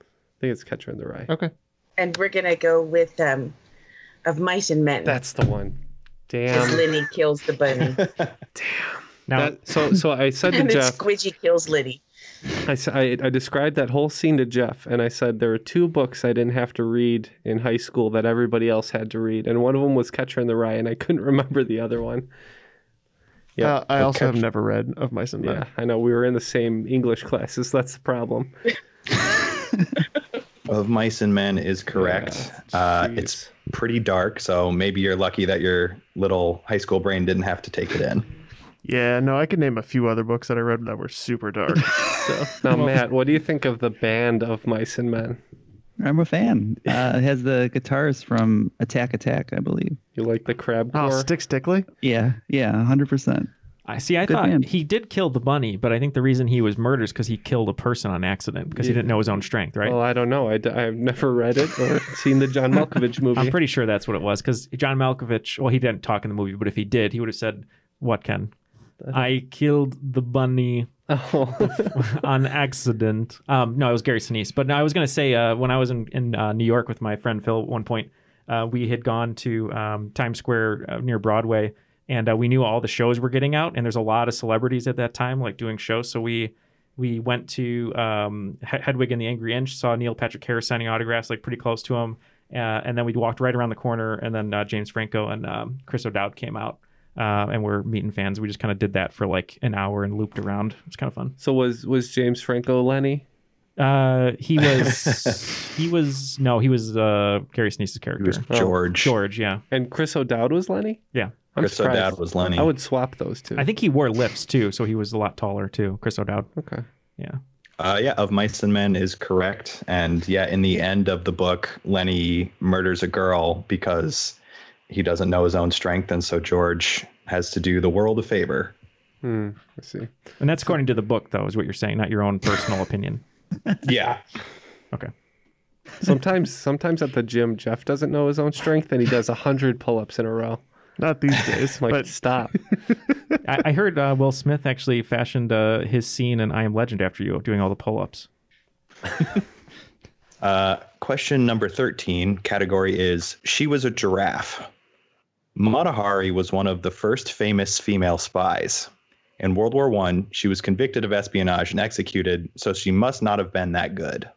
S4: I think it's Catcher in the Rye.
S3: Okay.
S6: And we're gonna go with um, of mice and men.
S4: That's the one. Damn.
S6: Lenny kills the bunny, Damn.
S2: Now,
S4: That, so so I said to
S6: and
S4: Jeff,
S6: Squidgy kills Liddy.
S4: I, s- I- I described that whole scene to Jeff, and I said there were two books I didn't have to read in high school that everybody else had to read, and one of them was Catcher in the Rye, and I couldn't remember the other one.
S3: Uh, I also
S4: Catch-
S3: have never read of Mice and Men.
S4: Yeah, I know we were in the same English classes. That's the problem.
S7: Of Mice and Men is correct. uh, it's pretty dark, so maybe you're lucky that your little high school brain didn't have to take it in.
S3: Yeah, no, I could name a few other books that I read that were super dark. so
S4: Now, Matt, what do you think of the band of Mice and Men?
S5: I'm a fan. Uh, it has the guitars from Attack Attack, I believe.
S4: You like the crab core? oh.
S3: Stick Stickly?
S5: Yeah, yeah, hundred percent.
S2: I see. I
S5: Good
S2: thought
S5: man.
S2: he did kill the bunny, but I think the reason he was murdered is because he killed a person on accident because he didn't know his own strength, right?
S4: Well, I don't know. I, d- I've never read it or seen the John Malkovich movie.
S2: I'm pretty sure that's what it was because John Malkovich. Well, he didn't talk in the movie, but if he did, he would have said, "What Ken? I killed the bunny
S4: Oh.
S2: on accident." Um, no, it was Gary Sinise. But no, I was gonna say uh, when I was in in uh, New York with my friend Phil at one point, uh, we had gone to um, Times Square uh, near Broadway, and uh, we knew all the shows were getting out, and there's a lot of celebrities at that time like doing shows. So we we went to um, He- Hedwig and the Angry Inch, saw Neil Patrick Harris signing autographs like pretty close to him, uh, and then we walked right around the corner, and then uh, James Franco and um, Chris O'Dowd came out, uh, and we're meeting fans. We just kind of did that for like an hour and looped around. It was kind of fun.
S4: So was was James Franco Lenny?
S2: Uh, he was he was no, he was uh, Gary Sinise's character.
S7: was George.
S2: George, yeah,
S4: And Chris O'Dowd was Lenny?
S2: yeah.
S4: I'm
S7: Chris
S4: surprised.
S7: O'Dowd was Lenny.
S4: I would swap those two.
S2: I think he wore lips too, so he was a lot taller too. Chris O'Dowd.
S4: Okay.
S2: Yeah.
S7: Uh, yeah, of Mice and Men is correct. And yeah, in the end of the book, Lenny murders a girl because he doesn't know his own strength. And so George has to do the world a favor.
S3: Hmm, I see.
S2: And that's according to the book, though, is what you're saying, not your own personal opinion.
S7: Yeah.
S2: Okay.
S4: Sometimes, sometimes at the gym, Jeff doesn't know his own strength, and he does a hundred pull-ups in a row.
S3: Not these days,
S4: like
S3: but
S4: stop.
S2: I, I heard uh, Will Smith actually fashioned uh, his scene in I Am Legend after you, doing all the pull-ups.
S7: Uh, question number 13 category is She was a giraffe. Mata Hari was one of the first famous female spies. In World War I, she was convicted of espionage and executed, so she must not have been that good.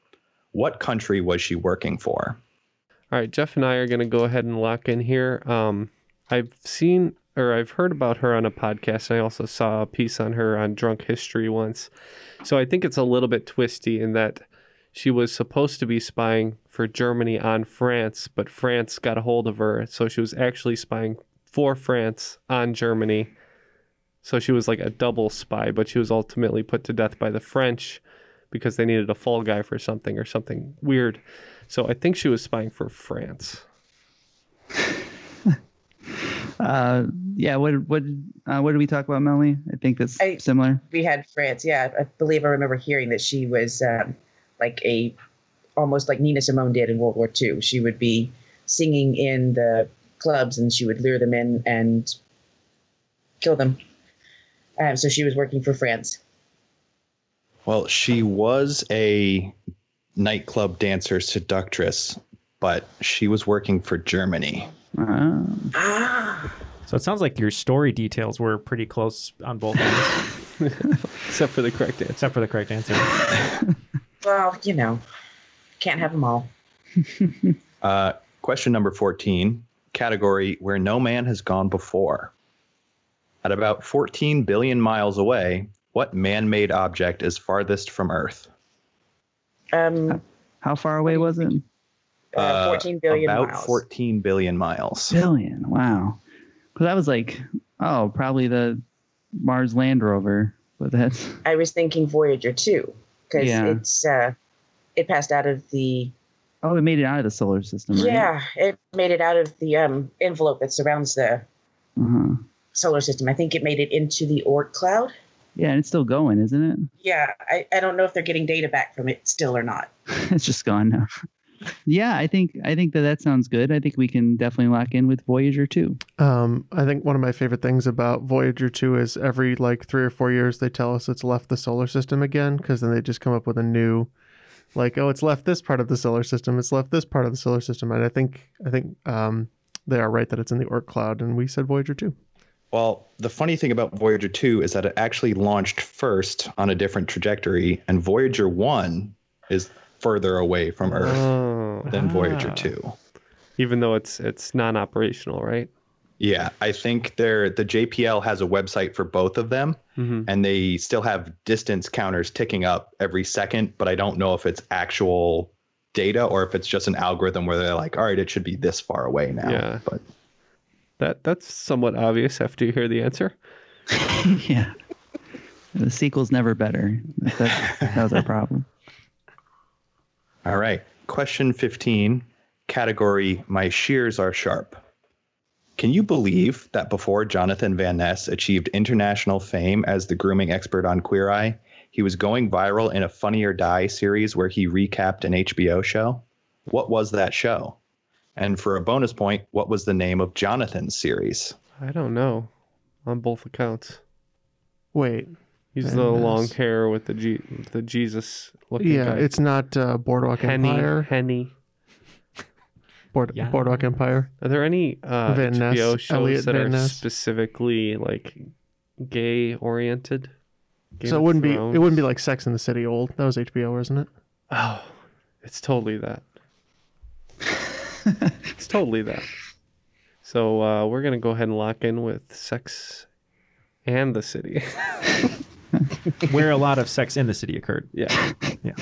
S7: What country was she working for?
S4: All right, Jeff and I are going to go ahead and lock in here. Um, I've seen or I've heard about her on a podcast. I also saw a piece on her on Drunk History once. So I think it's a little bit twisty in that she was supposed to be spying for Germany on France, but France got a hold of her. So she was actually spying for France on Germany. So she was like a double spy, but she was ultimately put to death by the French because they needed a fall guy for something or something weird. So I think she was spying for France.
S5: Uh, yeah. What what uh, what did we talk about, Melanie? I think that's
S6: I-
S5: similar.
S6: We had France. Yeah, I believe I remember hearing that she was um, like a almost like Nina Simone did in World War II. She would be singing in the clubs and she would lure them in and kill them. Um, so she was working for France.
S7: Well, she was a nightclub dancer seductress, but she was working for Germany.
S6: Ah.
S2: So it sounds like your story details were pretty close on both ends.
S4: Except for the correct answer.
S2: Except for the correct answer.
S6: Well, you know, can't have them all.
S7: Uh, question number 14 category where no man has gone before. At about 14 billion miles away, what man made object is farthest from Earth?
S6: Um,
S5: How far away was it?
S6: uh, 14 billion
S7: about
S6: miles.
S7: 14 billion miles.
S5: Billion. Wow. Because I was like, oh, probably the Mars Land Rover. But that's
S6: I was thinking Voyager 2 because
S5: Yeah.
S6: it's uh, it passed out of the
S5: oh, it made it out of the solar system. Right?
S6: yeah, it made it out of the um, envelope that surrounds the
S5: Uh-huh.
S6: solar system. I think it made it into the Oort cloud.
S5: Yeah, and it's still going, isn't it?
S6: Yeah, I, I don't know if they're getting data back from it still or not.
S5: it's just gone now. Yeah, I think I think that that sounds good. I think we can definitely lock in with Voyager 2.
S3: Um, I think one of my favorite things about Voyager 2 is every like three or four years they tell us it's left the solar system again because then they just come up with a new, like, oh, it's left this part of the solar system, it's left this part of the solar system, and I think I think um, they are right that it's in the Oort cloud, and we said Voyager 2.
S7: Well, the funny thing about Voyager 2 is that it actually launched first on a different trajectory, and Voyager 1 is further away from Earth
S4: Oh.
S7: than Voyager
S4: Ah.
S7: 2.
S4: Even though it's it's non-operational, right?
S7: Yeah, I think they're, the JPL has a website for both of them,
S4: Mhm.
S7: and they still have distance counters ticking up every second, but I don't know if it's actual data or if it's just an algorithm where they're like, all right, it should be this far away now.
S4: Yeah.
S7: But
S4: That that's somewhat obvious after you hear the answer.
S5: yeah. The sequel's never better. That, that was our problem.
S7: All right. Question 15, category My Shears Are Sharp. Can you believe that before Jonathan Van Ness achieved international fame as the grooming expert on Queer Eye, he was going viral in a Funny or Die series where he recapped an HBO show? What was that show? And for a bonus point, what was the name of Jonathan's series?
S4: I don't know on both accounts.
S3: Wait,
S4: He's
S3: Van
S4: the
S3: Ness.
S4: long hair with the G, the Jesus looking
S3: yeah,
S4: guy.
S3: it's not uh, Boardwalk
S4: Henny,
S3: Empire.
S4: Henny.
S3: Board,
S4: Yeah.
S3: Boardwalk Empire.
S4: Are there any uh,
S3: Van
S4: HBO shows
S3: Elliot
S4: that
S3: Van
S4: are
S3: Ness.
S4: specifically like gay oriented?
S3: so it wouldn't be it wouldn't be like Sex in the City old. That was HBO, wasn't it?
S4: Oh, it's totally that. it's totally that. So uh, we're gonna go ahead and lock in with Sex and the City.
S2: Where a lot of sex in the city occurred.
S4: Yeah.
S2: Yeah.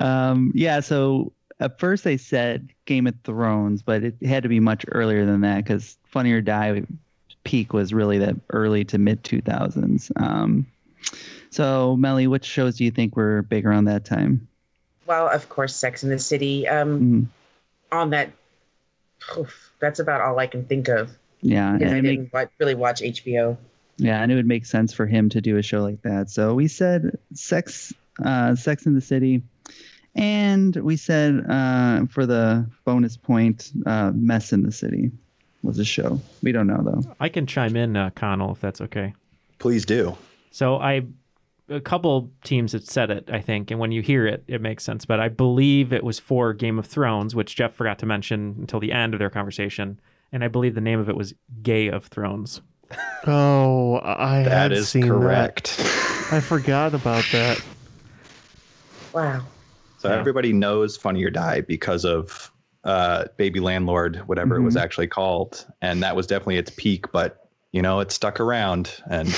S5: Um, yeah, so at first they said Game of Thrones, but it had to be much earlier than that because Funny or Die peak was really that early to mid 2000s. Um, So, Melly, which shows do you think were big around that time?
S6: Well, of course, Sex in the City. Um,
S5: Mhm.
S6: On that, oof, that's about all I can think of.
S5: Yeah,
S6: Because I didn't wa- really watch HBO.
S5: Yeah, and it would make sense for him to do a show like that. So we said Sex, uh, Sex in the City, and we said uh, for the bonus point, uh, Mess in the City was a show. We don't know though.
S2: I can chime in, uh, Connal, if that's okay.
S7: Please do.
S2: So I, a couple teams had said it, I think, and when you hear it, it makes sense. But I believe it was for Game of Thrones, which Jeff forgot to mention until the end of their conversation, and I believe the name of it was Gay of Thrones.
S3: Oh, I
S7: That
S3: had
S7: is
S3: seen
S7: correct.
S3: that. I forgot about that.
S6: Wow.
S7: So everybody knows Funny or Die because of uh, Baby Landlord, whatever it was
S5: Mhm.
S7: actually called, and that was definitely its peak. But you know, it stuck around, and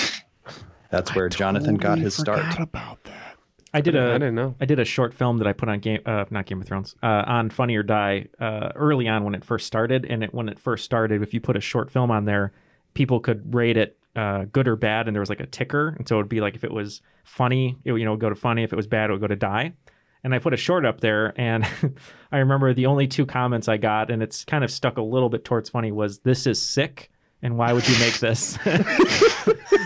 S7: that's where Jonathan got his start. About that.
S2: I did a
S4: I didn't know.
S2: I did a short film that I put on game uh, not Game of Thrones uh, on Funny or Die uh, early on when it first started and it, when it first started if you put a short film on there people could rate it uh, good or bad and there was like a ticker and so it would be like if it was funny it would you know go to funny if it was bad it would go to die and I put a short up there and I remember the only two comments I got and it's kind of stuck a little bit towards funny was this is sick and why would you make this uh,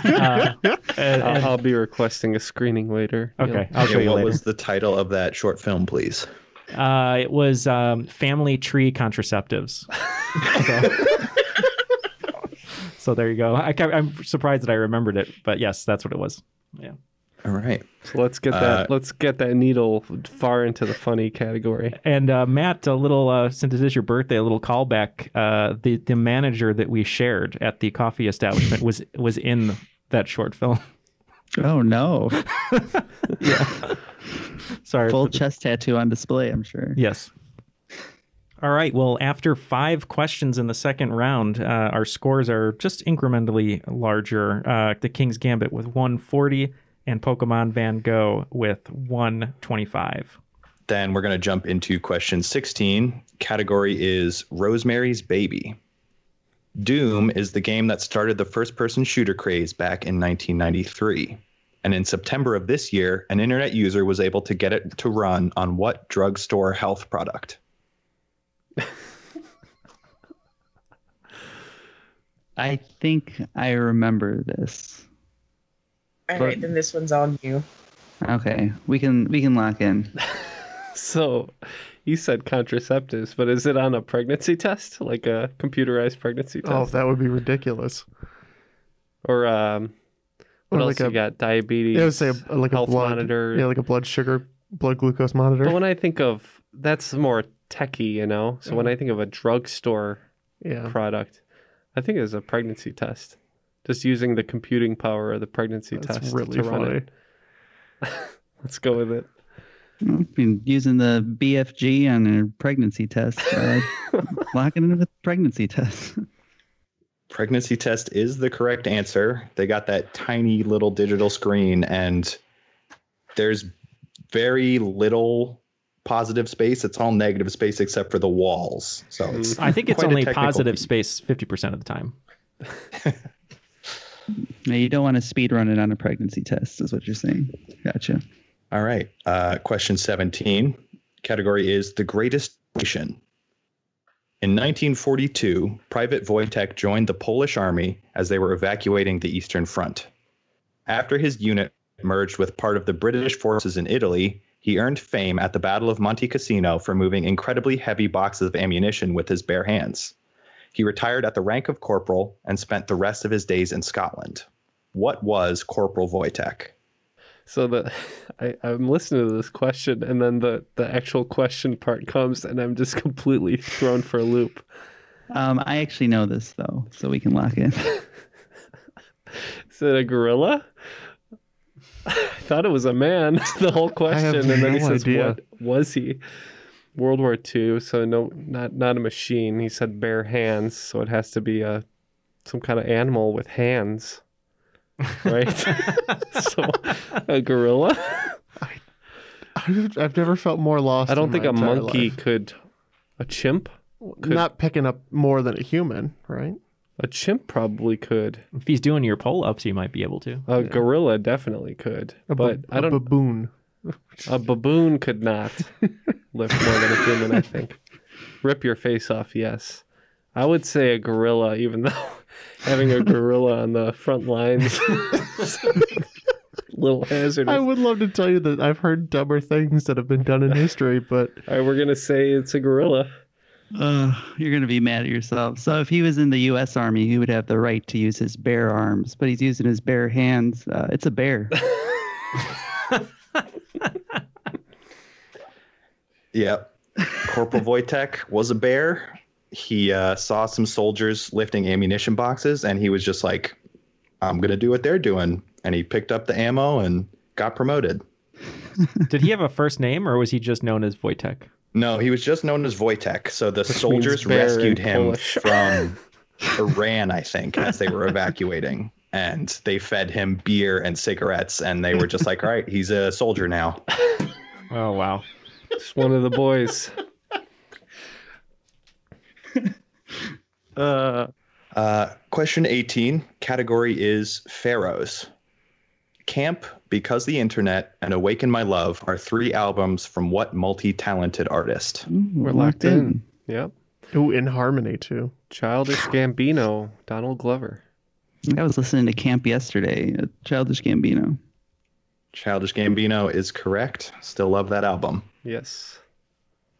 S2: and-
S4: I'll,
S2: and-
S4: I'll be requesting a screening later.
S2: Okay,
S4: Yeah.
S2: I'll show
S7: Yeah,
S2: you
S7: what
S2: later.
S7: was the title of that short film, please?
S2: Uh, it was um, family tree contraceptives. so, so there you go. I, ca- I'm surprised that I remembered it, but yes, that's what it was. Yeah.
S7: All right.
S4: So let's get
S7: Uh,
S4: that. let's get that needle far into the funny category.
S2: And uh, Matt, a little uh, since it is your birthday, a little callback. Uh, the the manager that we shared at the coffee establishment was was in that short film.
S5: Oh no!
S2: yeah. Sorry.
S5: Full chest tattoo on display. I'm sure.
S2: Yes. All right. Well, after five questions in the second round, uh, our scores are just incrementally larger. Uh, the King's Gambit with 140 and Pokemon Van Gogh with 125.
S7: Then we're going to jump into question 16. Category is Rosemary's Baby. Doom is the game that started the first person shooter craze back in 1993. And in September of this year, an internet user was able to get it to run on what drugstore health product?
S5: I think I remember this.
S6: All right, then this one's on you.
S5: Okay, we can we can lock in.
S4: So, you said contraceptives, but is it on a pregnancy test, like a computerized pregnancy test?
S3: Oh, that would be ridiculous.
S4: Or um, what
S3: Or
S4: else
S3: like
S4: you
S3: a-
S4: got? Diabetes.
S3: Yeah, I would say a, like a blood
S4: monitor.
S3: Yeah, like a blood sugar, blood glucose monitor.
S4: But when I think of that's more techie, you know. So when I think of a drugstore
S3: Yeah.
S4: product, I think it's a pregnancy test. Just using the computing power of the pregnancy
S3: That's
S4: test
S3: really
S4: to run it. Let's go with it.
S5: I've been using the BFG on a pregnancy test. Uh, locking in with pregnancy test.
S7: Pregnancy test is the correct answer. They got that tiny little digital screen, and there's very little positive space. It's all negative space except for the walls. So it's
S2: I think it's only positive
S7: feat.
S2: space 50% of the time.
S5: Now, you don't want to speed run it on a pregnancy test, is what you're saying. Gotcha.
S7: All right. Uh, question 17. Category is the greatest nation. In 1942, Private Wojtek joined the Polish army as they were evacuating the Eastern Front. After his unit merged with part of the British forces in Italy, he earned fame at the Battle of Monte Cassino for moving incredibly heavy boxes of ammunition with his bare hands. He retired at the rank of corporal and spent the rest of his days in Scotland. What was Corporal Wojtek?
S4: So the I, I'm listening to this question, and then the the actual question part comes, and I'm just completely thrown for a loop.
S5: Um, I actually know this though, so we can lock in.
S4: Is it a gorilla? I thought it was a man. the whole question,
S3: have
S4: and then he says,
S3: idea.
S4: "What was he?" World War II, so no, not not a machine. He said bare hands, so it has to be a some kind of animal with hands, right? so a gorilla.
S3: I've, I've never felt more lost.
S4: I don't
S3: in
S4: think a monkey
S3: life.
S4: could. A chimp? Could-
S3: not picking up more than a human, right?
S4: A chimp probably could.
S2: If he's doing your pull ups, he might be able to.
S4: A gorilla definitely could.
S3: A
S4: but
S3: ba-
S4: I
S3: a
S4: don't.
S3: baboon.
S4: A baboon could not lift more than a human, I think. Rip your face off, yes. I would say a gorilla, even though having a gorilla on the front lines little hazardous.
S3: I would love to tell you that I've heard dumber things that have been done in history, but
S4: All right, we're gonna say it's a gorilla.
S5: Uh, you're gonna be mad at yourself. So if he was in the U.S. Army, he would have the right to use his bare arms, but he's using his bare hands. Uh, it's a bear.
S7: Yep. Corporal Wojtek was a bear. He uh, saw some soldiers lifting ammunition boxes, and he was just like, "I'm gonna do what they're doing." And he picked up the ammo and got promoted.
S2: Did he have a first name, or was he just known as Wojtek?
S7: No, he was just known as Wojtek. So the
S2: Which
S7: soldiers
S2: means bear in
S7: rescued him
S2: Polish.
S7: from Iran, I think, as they were evacuating. And they fed him beer and cigarettes, and they were just like, "All right, he's a soldier now."
S2: Oh wow!
S4: Just one of the boys.
S7: Uh, uh, question 18 category is pharaohs. Camp, Because the Internet, and Awaken My Love are three albums from what multi talented artist?
S4: We're locked in. Yep.
S3: Ooh, in harmony too.
S4: Childish Gambino, Donald Glover.
S5: I was listening to Camp yesterday. uh, Childish Gambino.
S7: Childish Gambino is correct. Still love that album.
S4: Yes.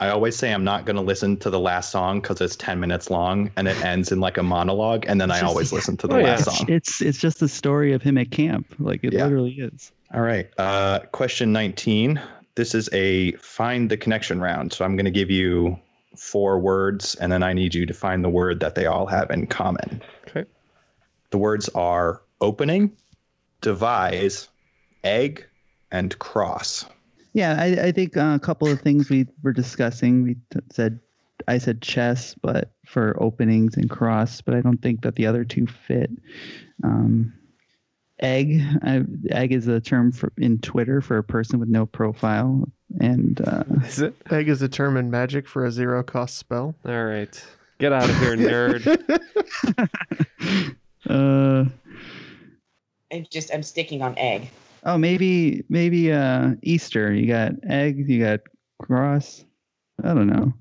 S7: I always say I'm not going to listen to the last song because it's 10 minutes long and it ends in like a monologue. And then I always listen to the
S5: Oh,
S7: last song.
S5: It's it's just the story of him at camp. Like it
S7: Yeah.
S5: literally is.
S7: All right. Uh, question 19. This is a find the connection round. So I'm going to give you four words and then I need you to find the word that they all have in common.
S4: Okay.
S7: The words are opening, devise, egg, and cross.
S5: Yeah, I, I think uh, a couple of things we were discussing. We t- said I said chess, but for openings and cross, but I don't think that the other two fit. Um, egg, I, egg is a term for in Twitter for a person with no profile, and uh,
S4: Is it?
S3: Egg is a term in magic for a zero cost spell.
S4: All right. Get out of here, nerd.
S5: uh,
S6: I just I'm sticking on egg.
S5: oh maybe maybe uh, Easter. You got egg, you got cross. I don't know.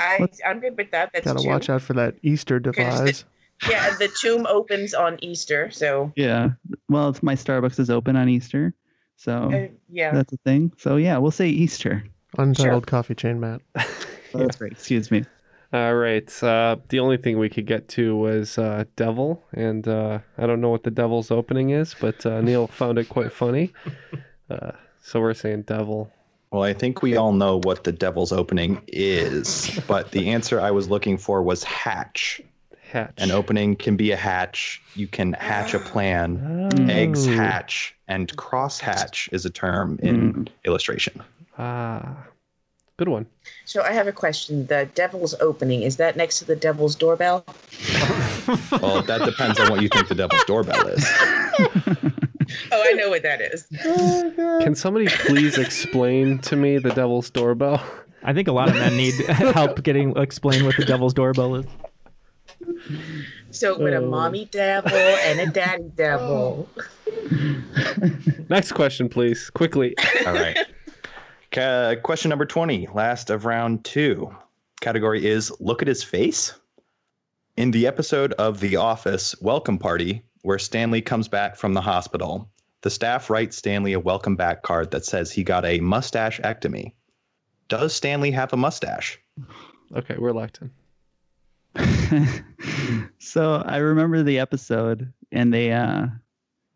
S6: I I'm good with that. That's
S3: Gotta
S6: two.
S3: watch out for that Easter device.
S6: Yeah, the tomb opens on Easter, so
S5: Yeah. Well, it's my Starbucks is open on Easter, so
S6: Uh, yeah.
S5: that's a thing. So yeah, we'll say Easter.
S3: Untitled coffee chain, Matt.
S5: Oh, that's right. Excuse me.
S4: All right. Uh, the only thing we could get to was uh, Devil, and uh, I don't know what the Devil's opening is, but uh, Neal found it quite funny. Uh, so we're saying Devil.
S7: Well, I think we all know what the devil's opening is, but the answer I was looking for was hatch.
S4: Hatch.
S7: An opening can be a hatch. You can hatch a plan.
S4: Oh.
S7: Eggs hatch, and cross hatch is a term in illustration.
S4: Ah, good one.
S6: So I have a question. The devil's opening is that next to the devil's doorbell?
S7: Well, that depends on what you think the devil's doorbell is.
S6: Oh, I know what that is.
S4: Can somebody please explain to me the Devil's doorbell?
S2: I think a lot of men need help getting explain what the devil's doorbell is.
S6: So with a
S4: Oh.
S6: mommy devil and a daddy oh. devil.
S4: Next question, please, quickly.
S7: All right. Ca- question number 20, last of round two. Category is Look at His Face. In the episode of The Office Welcome Party, where Stanley comes back from the hospital, the staff writes Stanley a welcome back card that says he got a mustache ectomy. Does Stanley have a mustache?
S4: Okay, we're locked in.
S5: So I remember the episode, and they uh,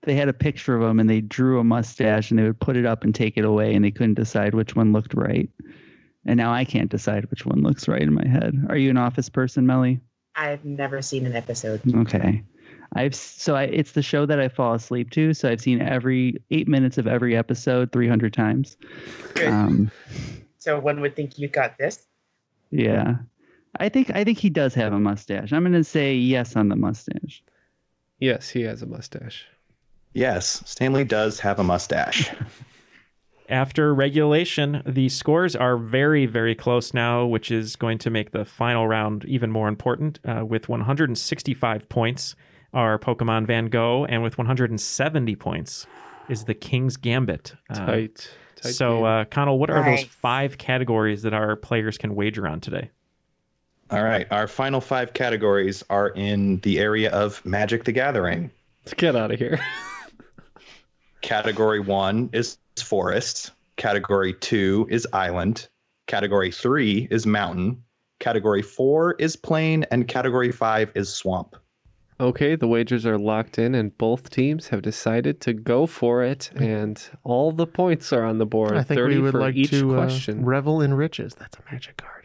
S5: they had a picture of him, and they drew a mustache, and they would put it up and take it away, and they couldn't decide which one looked right. And now I can't decide which one looks right in my head. Are you an office person, Melly?
S6: I've never seen an episode.
S5: Okay. I've so I it's the show that I fall asleep to, so I've seen every eight minutes of every episode three hundred times. Um,
S6: So one would think you got this.
S5: yeah, I think I think he does have a mustache. I'm gonna say yes on the mustache.
S4: Yes, he has a mustache.
S7: Yes, Stanley does have a mustache.
S2: after regulation, the scores are very, very close now, which is going to make the final round even more important. Uh, with 165 points are Pokemon Van Gogh, and with 170 points is the King's Gambit. Uh,
S4: Tight. Tight
S2: so,
S4: game.
S2: uh, Connal, what are those five categories that our players can wager on today?
S7: All right. Our final five categories are in the area of Magic the Gathering.
S4: Let's get out of here.
S7: Category one is forest. Category two is island. Category three is mountain. Category four is plain. And category five is swamp.
S4: Okay, the wagers are locked in, and both teams have decided to go for it, and all the points are on the board.
S3: I think
S4: 30
S3: we would
S4: for
S3: like
S4: each
S3: to uh,
S4: question.
S3: revel in riches. That's a magic card.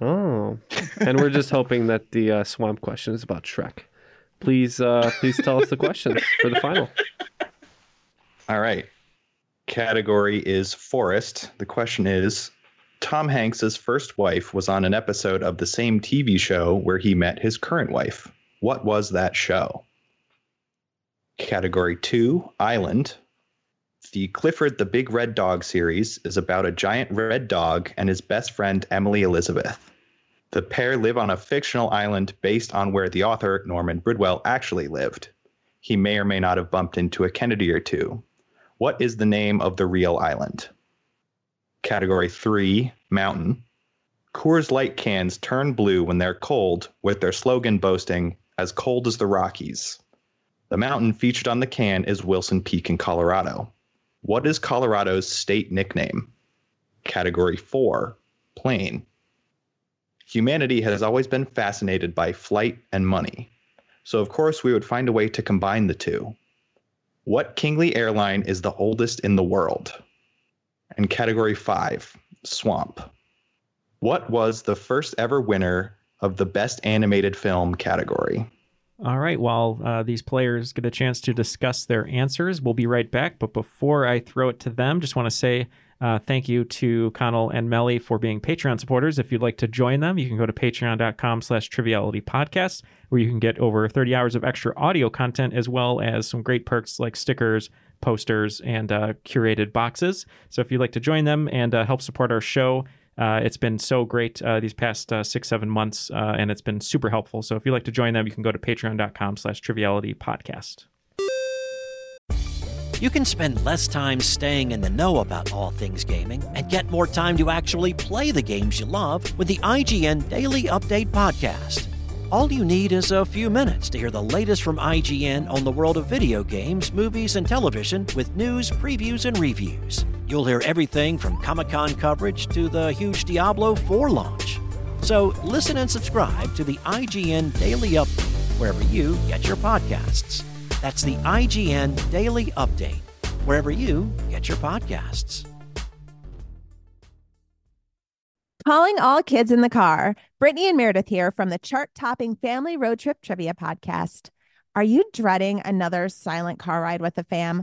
S4: Oh, and we're just hoping that the uh, swamp question is about Shrek. Please, uh, please tell us the questions for the final.
S7: All right. Category is forest. The question is Tom Hanks's first wife was on an episode of the same TV show where he met his current wife. What was that show? Category 2 Island. The Clifford the Big Red Dog series is about a giant red dog and his best friend Emily Elizabeth. The pair live on a fictional island based on where the author, Norman Bridwell, actually lived. He may or may not have bumped into a Kennedy or two. What is the name of the real island? Category 3 Mountain. Coors Light cans turn blue when they're cold, with their slogan boasting, as cold as the Rockies. The mountain featured on the can is Wilson Peak in Colorado. What is Colorado's state nickname? Category 4 plane. Humanity has always been fascinated by flight and money. So, of course, we would find a way to combine the two. What Kingly airline is the oldest in the world? And category 5 Swamp. What was the first ever winner of the Best Animated Film category?
S2: All right. While uh, these players get a chance to discuss their answers, we'll be right back. But before I throw it to them, just want to say uh, thank you to Connal and Melly for being Patreon supporters. If you'd like to join them, you can go to patreon.com slash triviality podcast, where you can get over 30 hours of extra audio content, as well as some great perks like stickers, posters, and uh, curated boxes. So if you'd like to join them and uh, help support our show, uh, it's been so great uh, these past uh, six, seven months, uh, and it's been super helpful. So if you'd like to join them, you can go to patreon.com slash triviality podcast.
S11: You can spend less time staying in the know about all things gaming and get more time to actually play the games you love with the IGN Daily Update podcast. All you need is a few minutes to hear the latest from IGN on the world of video games, movies, and television with news, previews, and reviews. You'll hear everything from Comic Con coverage to the huge Diablo 4 launch. So listen and subscribe to the IGN Daily Update wherever you get your podcasts. That's the IGN Daily Update, wherever you get your podcasts.
S12: Calling all kids in the car. Brittany and Meredith here from the chart topping Family Road Trip Trivia Podcast. Are you dreading another silent car ride with the fam?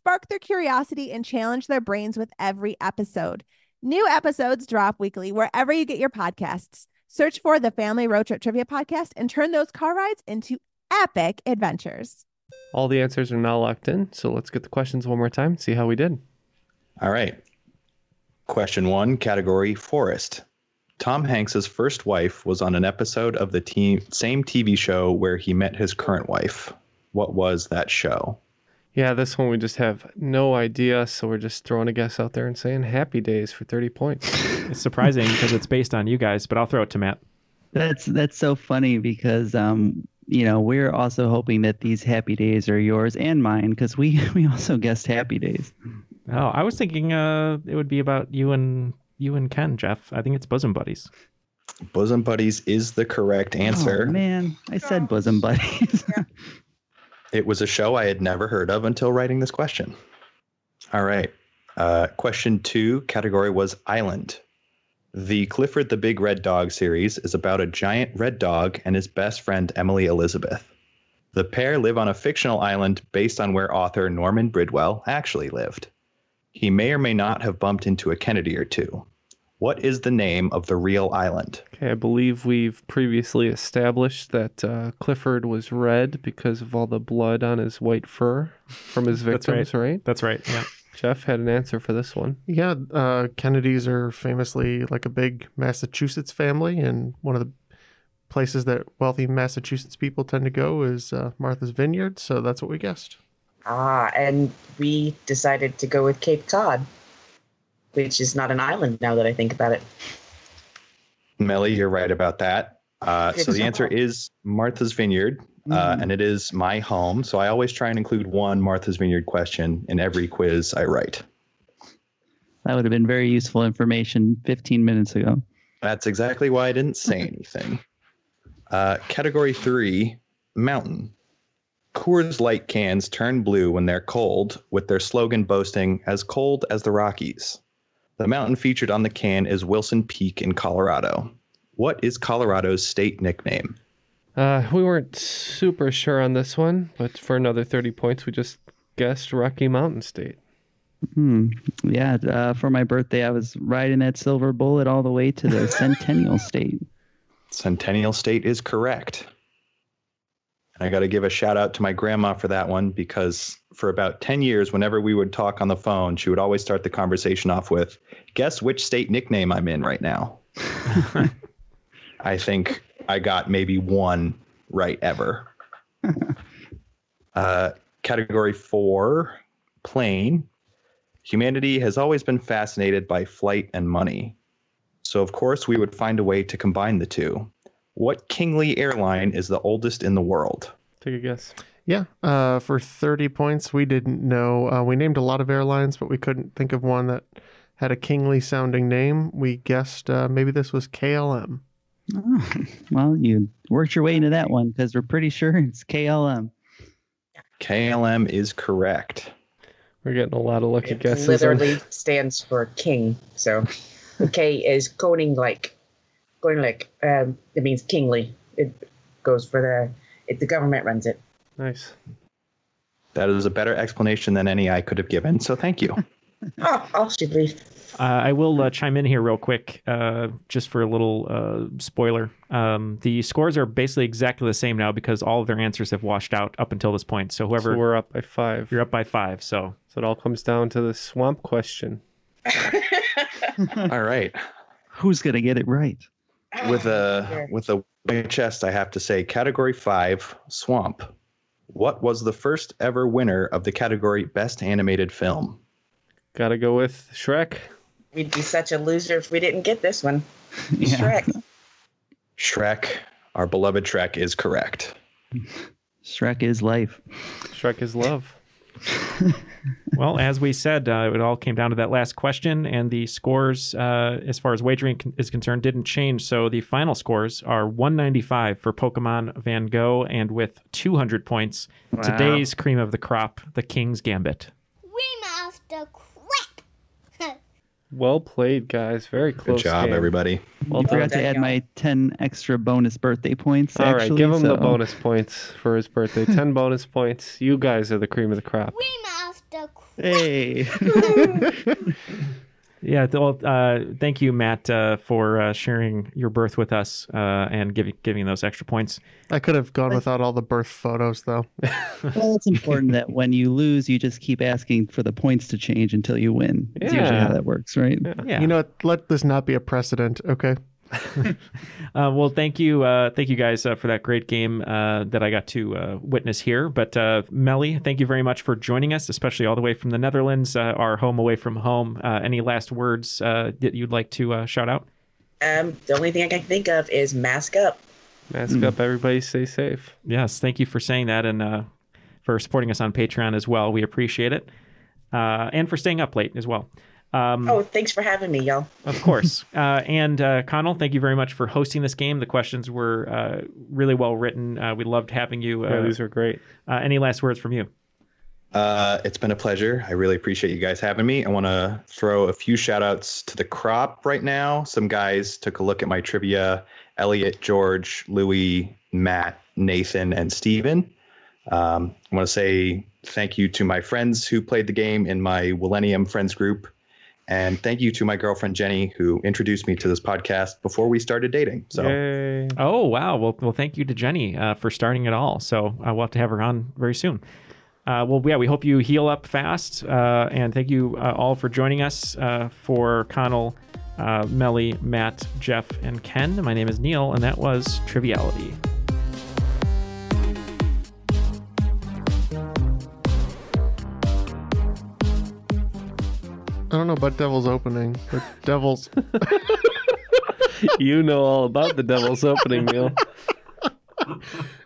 S12: Spark their curiosity and challenge their brains with every episode. New episodes drop weekly wherever you get your podcasts. Search for the Family Road Trip Trivia Podcast and turn those car rides into epic adventures.
S4: All the answers are now locked in, so let's get the questions one more time, see how we did.
S7: All right. Question one, category forest. Tom Hanks's first wife was on an episode of the team, same TV show where he met his current wife. What was that show?
S4: Yeah, this one we just have no idea, so we're just throwing a guess out there and saying happy days for 30 points.
S2: It's surprising because it's based on you guys, but I'll throw it to Matt.
S5: That's that's so funny because um you know we're also hoping that these happy days are yours and mine because we we also guessed happy days.
S2: Oh, I was thinking uh, it would be about you and you and Ken, Jeff. I think it's bosom buddies.
S7: Bosom Buddies is the correct answer.
S5: Oh, man, I said bosom buddies.
S7: It was a show I had never heard of until writing this question. All right. Uh, question two category was Island. The Clifford the Big Red Dog series is about a giant red dog and his best friend Emily Elizabeth. The pair live on a fictional island based on where author Norman Bridwell actually lived. He may or may not have bumped into a Kennedy or two. What is the name of the real island?
S4: Okay, I believe we've previously established that uh, Clifford was red because of all the blood on his white fur from his victims,
S2: That's
S4: victims, right.
S2: That's right. Yeah.
S4: Jeff had an answer for this one.
S3: Yeah, uh, Kennedys are famously like a big Massachusetts family, and one of the places that wealthy Massachusetts people tend to go is uh, Martha's Vineyard. So that's what we guessed.
S6: Ah, and we decided to go with Cape Cod, which is not an island now that I think about it.
S7: Melly, you're right about that. Uh, so the answer is Martha's Vineyard, uh,
S5: Mhm.
S7: and it is my home. So I always try and include one Martha's Vineyard question in every quiz I write.
S5: That would have been very useful information 15 minutes ago.
S7: That's exactly why I didn't say anything. Uh, category three, mountain. Coors Light cans turn blue when they're cold, with their slogan boasting, as cold as the Rockies. The mountain featured on the can is Wilson Peak in Colorado. What is Colorado's state nickname?
S4: Uh, we weren't super sure on this one, but for another 30 points, we just guessed Rocky Mountain State.
S5: Hmm. Yeah. Uh, for my birthday, I was riding that silver bullet all the way to the Centennial State.
S7: Centennial State is correct. I got to give a shout out to my grandma for that one because for about 10 years, whenever we would talk on the phone, she would always start the conversation off with, Guess which state nickname I'm in right now? I think I got maybe one right ever. uh, category four, plane. Humanity has always been fascinated by flight and money. So, of course, we would find a way to combine the two. What kingly airline is the oldest in the world?
S4: Take a guess.
S3: Yeah, uh, for 30 points, we didn't know. Uh, we named a lot of airlines, but we couldn't think of one that had a kingly sounding name. We guessed uh, maybe this was KLM.
S5: Oh, well, you worked your way into that one because we're pretty sure it's KLM.
S7: KLM is correct.
S4: We're getting a lot of lucky
S6: It
S4: guesses. on-
S6: literally stands for king. So K is koning like. Koning like. Um, it means kingly. It goes for the. It, the government runs it.
S4: Nice.
S7: That is a better explanation than any I could have given. So, thank you.
S6: Oh, I'll should leave.
S2: Uh, I will uh, chime in here real quick, uh, just for a little uh, spoiler. Um, the scores are basically exactly the same now because all of their answers have washed out up until this point. So whoever
S4: So we're up by five.
S2: you're up by five. So
S4: So it all comes down to the swamp question.
S7: All right.
S5: Who's going to get it right?
S7: With a with a big chest, I have to say, category five, swamp. What was the first ever winner of the category Best Animated Film?
S4: Gotta go with Shrek.
S6: We'd be such a loser if we didn't get this one.
S5: Yeah.
S6: Shrek.
S7: Shrek, our beloved Shrek, is correct.
S5: Shrek is life.
S4: Shrek is love.
S2: well, as we said, uh, it all came down to that last question, and the scores, uh, as far as wagering con- is concerned, didn't change. So the final scores are 195 for Pokemon Van Gogh, and with 200 points,
S5: Wow.
S2: today's cream of the crop, the King's Gambit.
S13: Remaster crap.
S4: Well played, guys. Very close.
S7: Good job,
S4: game.
S7: everybody.
S4: Well
S5: I forgot to add my 10 extra bonus birthday points.
S4: All right,
S5: actually,
S4: give him the bonus points for his birthday. 10 bonus points. You guys are the cream of the crop.
S13: Remaster crap.
S5: Hey.
S2: Yeah, well, uh, thank you, Matt, uh, for uh, sharing your birth with us uh, and giving giving those extra points.
S3: I could have gone without all the birth photos, though.
S5: Well, it's important that when you lose, you just keep asking for the points to change until you win. It's usually
S4: Yeah.
S5: how that works, right?
S2: Yeah.
S3: You know what? Let this not be a precedent, okay?
S2: Uh, well, thank you, uh, thank you guys uh, for that great game uh, that I got to uh, witness here. But uh, Melly, thank you very much for joining us, especially all the way from the Netherlands, uh, our home away from home. Uh, any last words uh, that you'd like to uh, shout out?
S6: Um, the only thing I can think of is mask up.
S4: Mask up, everybody stay safe.
S2: Yes, thank you for saying that and uh, for supporting us on Patreon as well. We appreciate it, uh, and for staying up late as well. Um,
S6: Oh, thanks for having me, y'all.
S2: Of course. uh, and uh, Connal, thank you very much for hosting this game. The questions were uh, really well written. Uh, we loved having you. Uh,
S4: Yeah, these are great.
S2: Uh, any last words from you?
S7: Uh, it's been a pleasure. I really appreciate you guys having me. I want to throw a few shout outs to the crop right now. Some guys took a look at my trivia Elliot, George, Louis, Matt, Nathan, and Steven. Um, I want to say thank you to my friends who played the game in my Millennium Friends group. And thank you to my girlfriend Jenny, who introduced me to this podcast before we started dating. So,
S2: Oh wow! Well, well, thank you to Jenny uh, for starting it all. So uh, we'll have to have her on very soon. Uh, well, yeah, we hope you heal up fast, uh, and thank you uh, all for joining us uh, for Connal, uh, Melly, Matt, Jeff, and Ken. My name is Neal, and that was Triviality.
S3: I don't know about Devil's opening, but Devil's.
S4: you know all about the Devil's opening meal.